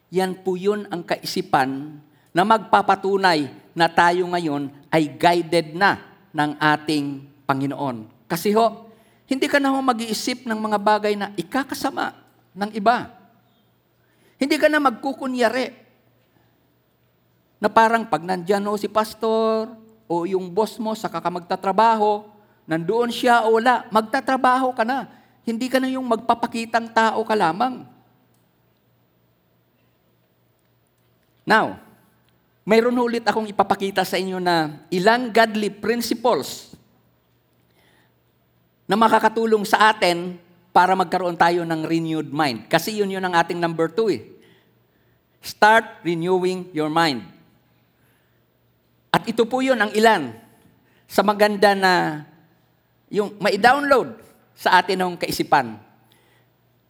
yan po yun ang kaisipan na magpapatunay na tayo ngayon ay guided na ng ating Panginoon. Kasi ho, hindi ka na ho mag-iisip ng mga bagay na ikakasama ng iba. Hindi ka na magkukunyari na parang pag nandyan ho si pastor o yung boss mo sa ka magtatrabaho, nandoon siya o wala, magtatrabaho ka na. Hindi ka na yung magpapakitang tao ka lamang. Now, mayroon ulit akong ipapakita sa inyo na ilang godly principles na makakatulong sa atin para magkaroon tayo ng renewed mind. Kasi yun yun ang ating number two eh. Start renewing your mind. At ito po yun ang ilan sa maganda na yung mai-download sa atin ng kaisipan.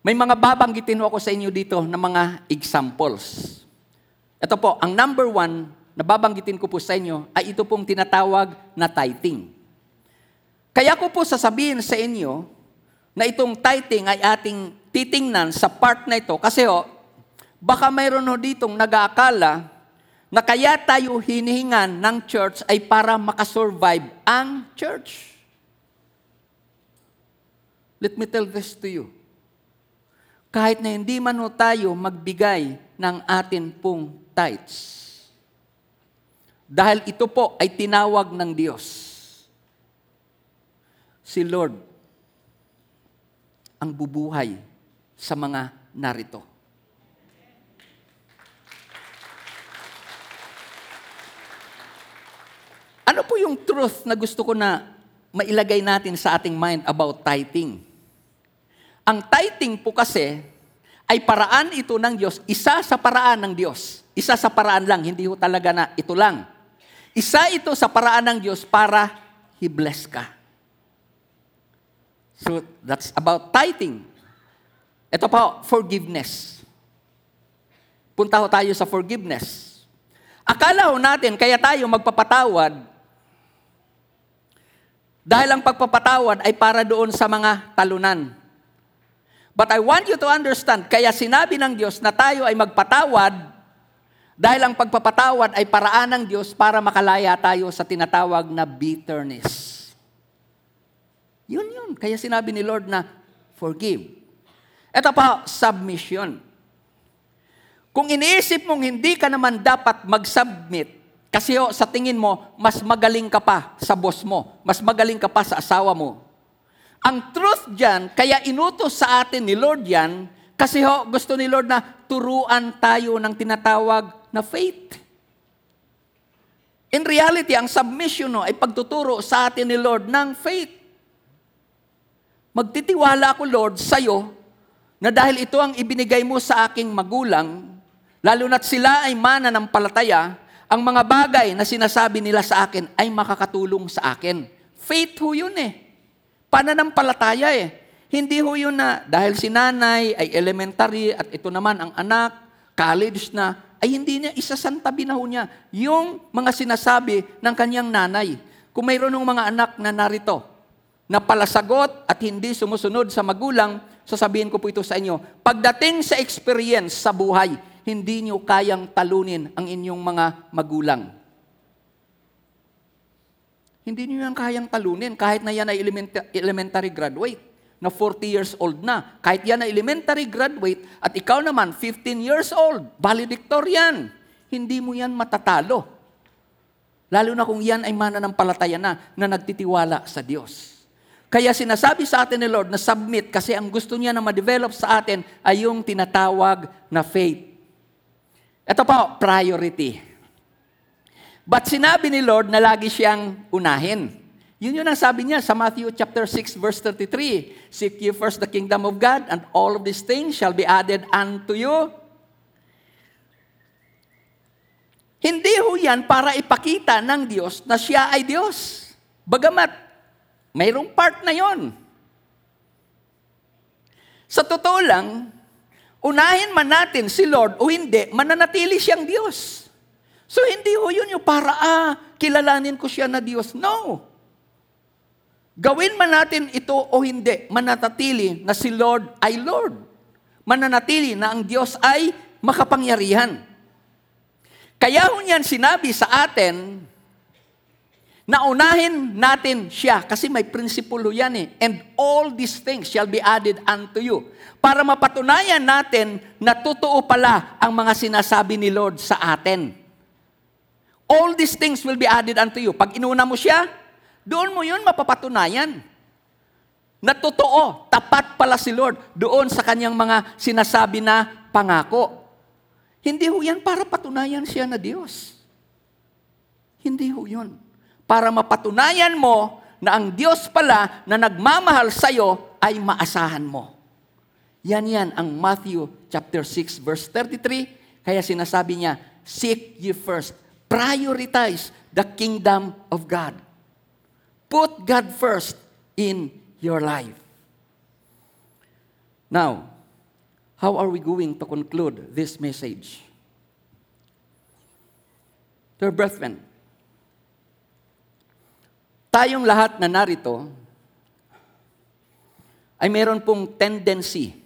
May mga babanggitin ako sa inyo dito na mga examples. Ito po, ang number one na babanggitin ko po sa inyo ay ito pong tinatawag na tithing. Kaya ko po sasabihin sa inyo na itong tithing ay ating titingnan sa part na ito kasi ho, baka mayroon ho ditong nag-aakala na kaya tayo hinihingan ng church ay para makasurvive ang church. Let me tell this to you. kahit na hindi man ho tayo magbigay ng atin pong tithes. Dahil ito po ay tinawag ng Diyos. Si Lord ang bubuhay sa mga narito. Ano po yung truth na gusto ko na mailagay natin sa ating mind about tithing? Ang tithing po kasi ay paraan ito ng Diyos, isa sa paraan ng Diyos. Isa sa paraan lang, hindi ho talaga na ito lang. Isa ito sa paraan ng Diyos para i-bless ka. So that's about tithing. Ito po, forgiveness. Punta ho tayo sa forgiveness. Akala ho natin, kaya tayo magpapatawad, dahil ang pagpapatawad ay para doon sa mga talunan. But I want you to understand, kaya sinabi ng Diyos na tayo ay magpatawad dahil ang pagpapatawad ay paraan ng Diyos para makalaya tayo sa tinatawag na bitterness. Yun yun. Kaya sinabi ni Lord na forgive. Ito pa, submission. Kung iniisip mong hindi ka naman dapat mag-submit, kasi ho, sa tingin mo, mas magaling ka pa sa boss mo, mas magaling ka pa sa asawa mo. Ang truth dyan, kaya inutos sa atin ni Lord yan, kasi ho, gusto ni Lord na turuan tayo ng tinatawag na faith. In reality, ang submission no, ay pagtuturo sa atin ni Lord ng faith. Magtitiwala ako, Lord, sa iyo na dahil ito ang ibinigay mo sa aking magulang, lalo na't sila ay mana ng palataya, ang mga bagay na sinasabi nila sa akin ay makakatulong sa akin. Faith ho yun eh. Pananampalataya eh. Hindi ho yun na dahil si nanay ay elementary at ito naman ang anak, college na, ay hindi niya isasantabi na ho niya yung mga sinasabi ng kanyang nanay. Kung mayroon ng mga anak na narito, na palasagot at hindi sumusunod sa magulang, sasabihin ko po ito sa inyo, pagdating sa experience sa buhay, hindi niyo kayang talunin ang inyong mga magulang. Hindi niyo yan kayang talunin kahit na yan ay elementa- elementary graduate na 40 years old na. Kahit yan ay elementary graduate at ikaw naman 15 years old, valedictorian. Hindi mo yan matatalo. Lalo na kung yan ay mananampalataya na, na nagtitiwala sa Diyos. Kaya sinasabi sa atin ni Lord na submit kasi ang gusto niya na ma-develop sa atin ay yung tinatawag na faith. Ito po, priority. But sinabi ni Lord na lagi siyang unahin. Yun yun ang sabi niya sa Matthew chapter 6 verse 33. Seek ye first the kingdom of God and all of these things shall be added unto you. Hindi ho yan para ipakita ng Diyos na siya ay Diyos. Bagamat, mayroong part na yon. Sa totoo lang, unahin man natin si Lord o hindi, mananatili siyang Diyos. So hindi ho yun yung para, ah, kilalanin ko siya na Diyos. No. Gawin man natin ito o hindi, mananatili na si Lord ay Lord. Mananatili na ang Diyos ay makapangyarihan. Kaya ho niyan sinabi sa atin, na unahin natin siya kasi may prinsipolo yan eh. And all these things shall be added unto you. Para mapatunayan natin na totoo pala ang mga sinasabi ni Lord sa atin. All these things will be added unto you. Pag inuna mo siya, doon mo yun mapapatunayan. Na totoo, tapat pala si Lord doon sa kanyang mga sinasabi na pangako. Hindi ho yan para patunayan siya na Diyos. Hindi ho yun. Para mapatunayan mo na ang Diyos pala na nagmamahal sa iyo ay maasahan mo. Yan yan ang Matthew chapter 6 verse 33. Kaya sinasabi niya, seek ye first. Prioritize the kingdom of God. Put God first in your life. Now, how are we going to conclude this message? Dear brethren, tayong lahat na narito ay meron pong tendency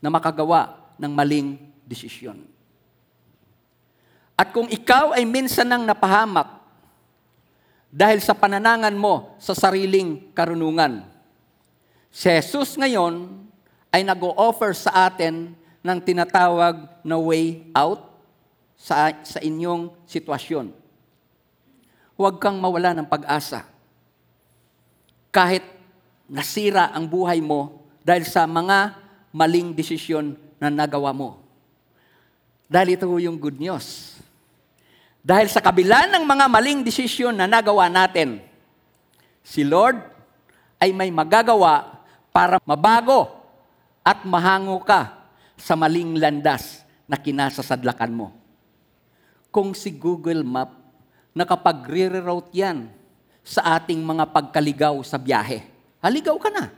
na makagawa ng maling desisyon. At kung ikaw ay minsan nang napahamak dahil sa pananangan mo sa sariling karunungan, si Jesus ngayon ay nag-o-offer sa atin ng tinatawag na way out sa, sa inyong sitwasyon. Huwag kang mawala ng pag-asa. Kahit nasira ang buhay mo dahil sa mga maling desisyon na nagawa mo. Dahil ito yung good news. Dahil sa kabila ng mga maling desisyon na nagawa natin, si Lord ay may magagawa para mabago at mahango ka sa maling landas na kinasasadlakan mo. Kung si Google Map nakapag-reroute yan sa ating mga pagkaligaw sa biyahe, haligaw ka na.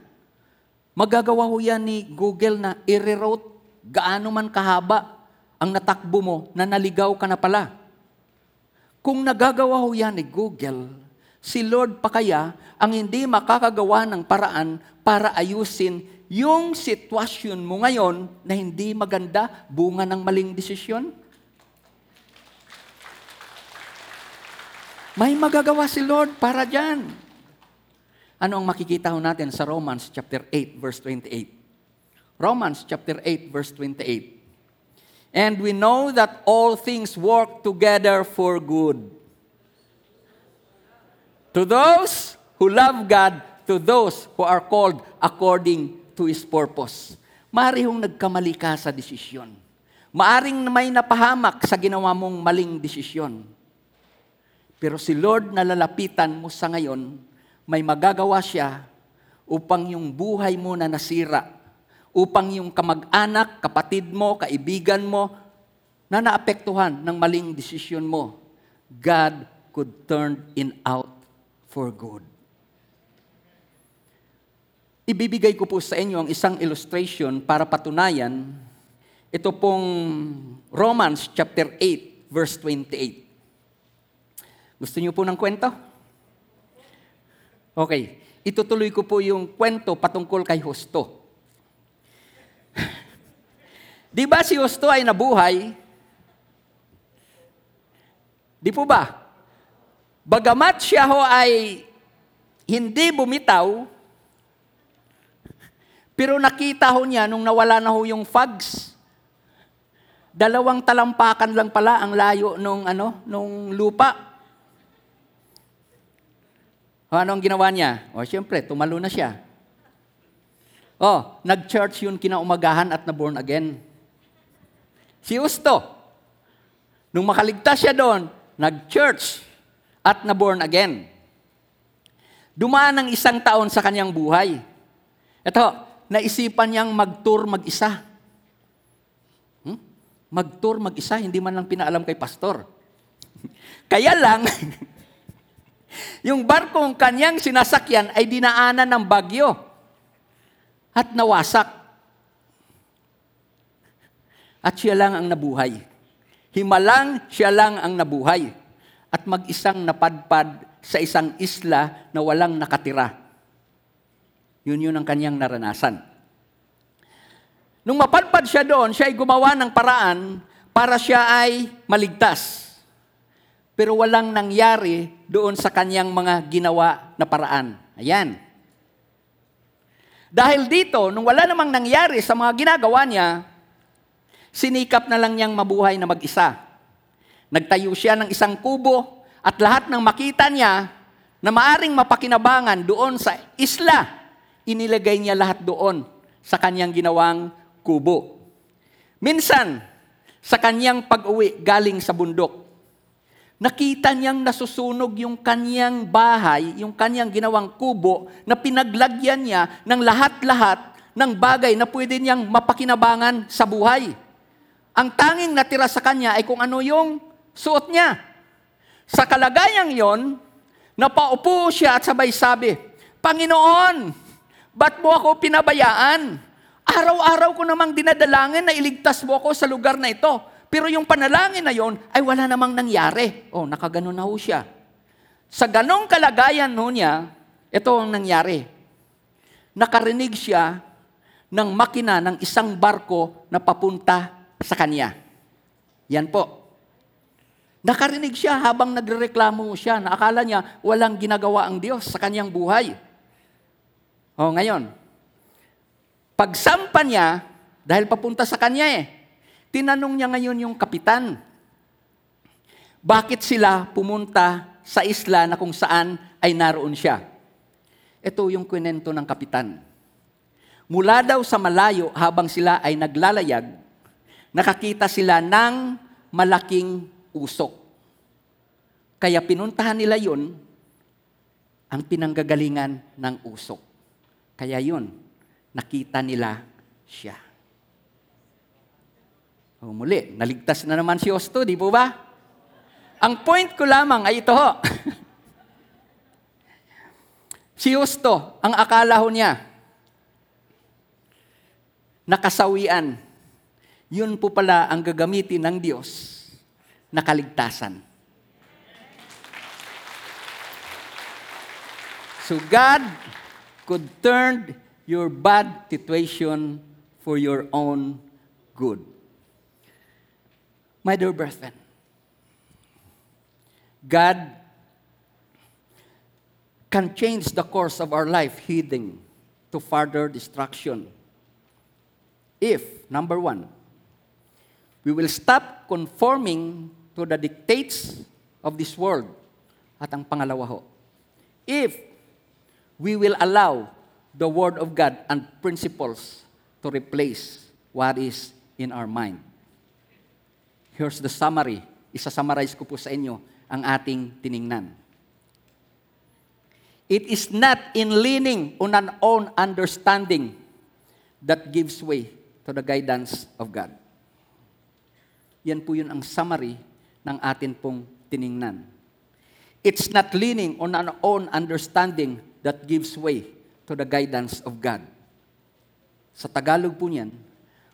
Magagawa ho yan ni Google na i-reroute gaano man kahaba ang natakbo mo na naligaw ka na pala. Kung nagagawa ho yan ni Google, si Lord pa kaya ang hindi makakagawa ng paraan para ayusin yung sitwasyon mo ngayon na hindi maganda, bunga ng maling desisyon? May magagawa si Lord para dyan. Ano ang makikita ho natin sa Romans chapter 8 verse 28? Romans chapter 8 verse 28. And we know that all things work together for good. To those who love God, to those who are called according to His purpose. Maari hong nagkamali ka sa desisyon. Maaring may napahamak sa ginawa mong maling desisyon. Pero si Lord na lalapitan mo sa ngayon, may magagawa siya upang yung buhay mo na nasira, upang yung kamag-anak, kapatid mo, kaibigan mo, na naapektuhan ng maling desisyon mo, God could turn in out for good. Ibibigay ko po sa inyo ang isang illustration para patunayan ito pong Romans chapter 8 verse 28. Gusto niyo po ng kwento? Okay, itutuloy ko po yung kwento patungkol kay Husto. Di ba si Husto ay nabuhay? Di po ba? Bagamat siya ho ay hindi bumitaw, pero nakita ho niya nung nawala na ho yung fogs. Dalawang talampakan lang pala ang layo nung ano, nung lupa. Ano ang ginawa niya? O, siyempre, tumalo na siya. O, nag-church yun kinaumagahan at na-born again. Si Usto, nung makaligtas siya doon, nag-church at na-born again. Dumaan ng isang taon sa kanyang buhay. Ito, naisipan niyang mag-tour mag-isa. Hmm? Mag-tour mag-isa, hindi man lang pinaalam kay pastor. Kaya lang, yung barkong kanyang sinasakyan ay dinaanan ng bagyo at nawasak. At siya lang ang nabuhay. Himalang siya lang ang nabuhay. At mag-isang napadpad sa isang isla na walang nakatira. Yun yun ang kanyang naranasan. Nung mapadpad siya doon, siya ay gumawa ng paraan para siya ay maligtas. Pero walang nangyari doon sa kanyang mga ginawa na paraan. Ayan. Dahil dito, nung wala namang nangyari sa mga ginagawa niya, sinikap na lang niyang mabuhay na mag-isa. Nagtayo siya ng isang kubo at lahat ng makita niya na maaring mapakinabangan doon sa isla, inilagay niya lahat doon sa kanyang ginawang kubo. Minsan, sa kanyang pag-uwi galing sa bundok, nakita niyang nasusunog yung kanyang bahay, yung kanyang ginawang kubo, na pinaglagyan niya ng lahat-lahat ng bagay na pwede niyang mapakinabangan sa buhay. Ang tanging natira sa kanya ay kung ano yung suot niya. Sa kalagayang yon, napaupo siya at sabay sabi, Panginoon, ba't mo ako pinabayaan? Araw-araw ko namang dinadalangin na iligtas mo ako sa lugar na ito. Pero yung panalangin na yon ay wala namang nangyari. Oh, nakaganon na ho siya. Sa ganong kalagayan ho niya, ito ang nangyari. Nakarinig siya ng makina ng isang barko na papunta sa kanya. Yan po. Nakarinig siya habang nagrereklamo siya na akala niya walang ginagawa ang Diyos sa kanyang buhay. O ngayon, Pagsampa niya, dahil papunta sa kanya eh, tinanong niya ngayon yung kapitan, bakit sila pumunta sa isla na kung saan ay naroon siya? Ito yung kwento ng kapitan. Mula daw sa malayo habang sila ay naglalayag, nakakita sila ng malaking usok. Kaya pinuntahan nila yun ang pinanggagalingan ng usok. Kaya yun, nakita nila siya. O muli, naligtas na naman si Osto, di po ba? Ang point ko lamang ay ito si Osto, ang akala ho niya, nakasawian. Yun po pala ang gagamitin ng Diyos na kaligtasan. So God could turn your bad situation for your own good. My dear brethren, God can change the course of our life heading to further destruction. If, number one, we will stop conforming to the dictates of this world. At ang pangalawa ho, if we will allow the Word of God and principles to replace what is in our mind. Here's the summary. Isa-summarize ko po sa inyo ang ating tiningnan. It is not in leaning on an own understanding that gives way to the guidance of God. Yan po yun ang summary ng atin pong tiningnan. It's not leaning on an own understanding that gives way to the guidance of God. Sa Tagalog po niyan,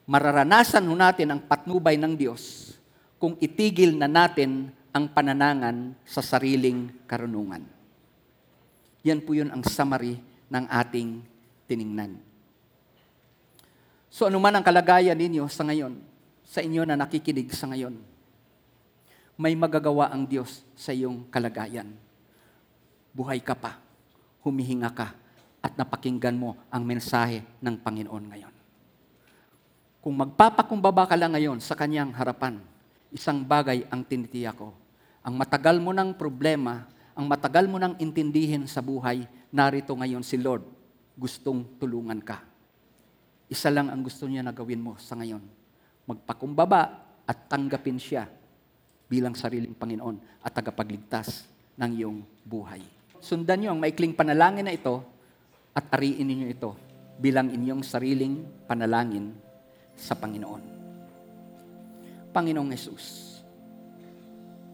mararanasan ho natin ang patnubay ng Diyos kung itigil na natin ang pananangan sa sariling karunungan. Yan po yun ang summary ng ating tiningnan. So anuman ang kalagayan ninyo sa ngayon, sa inyo na nakikinig sa ngayon, may magagawa ang Diyos sa iyong kalagayan. Buhay ka pa, humihinga ka, at napakinggan mo ang mensahe ng Panginoon ngayon. Kung magpapakumbaba ka lang ngayon sa kanyang harapan, isang bagay ang tinitiya ko. Ang matagal mo ng problema, ang matagal mo ng intindihin sa buhay, narito ngayon si Lord, gustong tulungan ka. Isa lang ang gusto niya na gawin mo sa ngayon. Magpakumbaba at tanggapin siya bilang sariling Panginoon at tagapagligtas ng iyong buhay. Sundan niyo ang maikling panalangin na ito at ariin ninyo ito bilang inyong sariling panalangin sa Panginoon. Panginoong Yesus,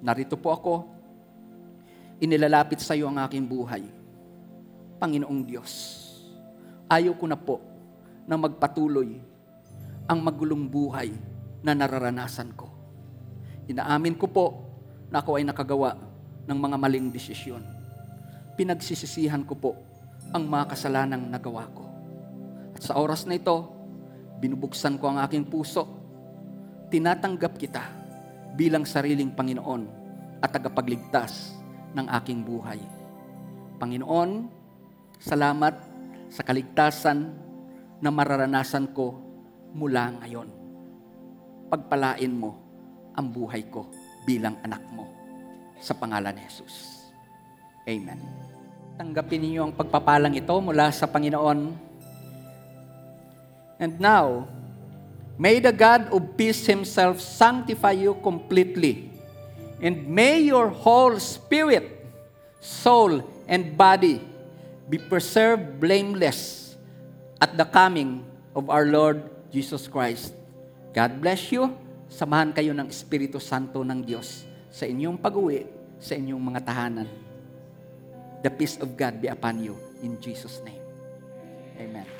narito po ako, inilalapit sa iyo ang aking buhay. Panginoong Diyos, ayaw ko na po na magpatuloy ang magulong buhay na nararanasan ko. Inaamin ko po na ako ay nakagawa ng mga maling desisyon. Pinagsisisihan ko po ang mga kasalanang nagawa ko. At sa oras na ito, binubuksan ko ang aking puso. Tinatanggap kita bilang sariling Panginoon at tagapagligtas ng aking buhay. Panginoon, salamat sa kaligtasan na mararanasan ko mula ngayon. Pagpalain mo ang buhay ko bilang anak mo sa pangalan ni Jesus. Amen. Tanggapin niyo ang pagpapalang ito mula sa Panginoon. And now, may the God of peace himself sanctify you completely. And may your whole spirit, soul, and body be preserved blameless at the coming of our Lord Jesus Christ. God bless you. Samahan kayo ng Espiritu Santo ng Diyos sa inyong pag-uwi, sa inyong mga tahanan. The peace of God be upon you in Jesus' name. Amen.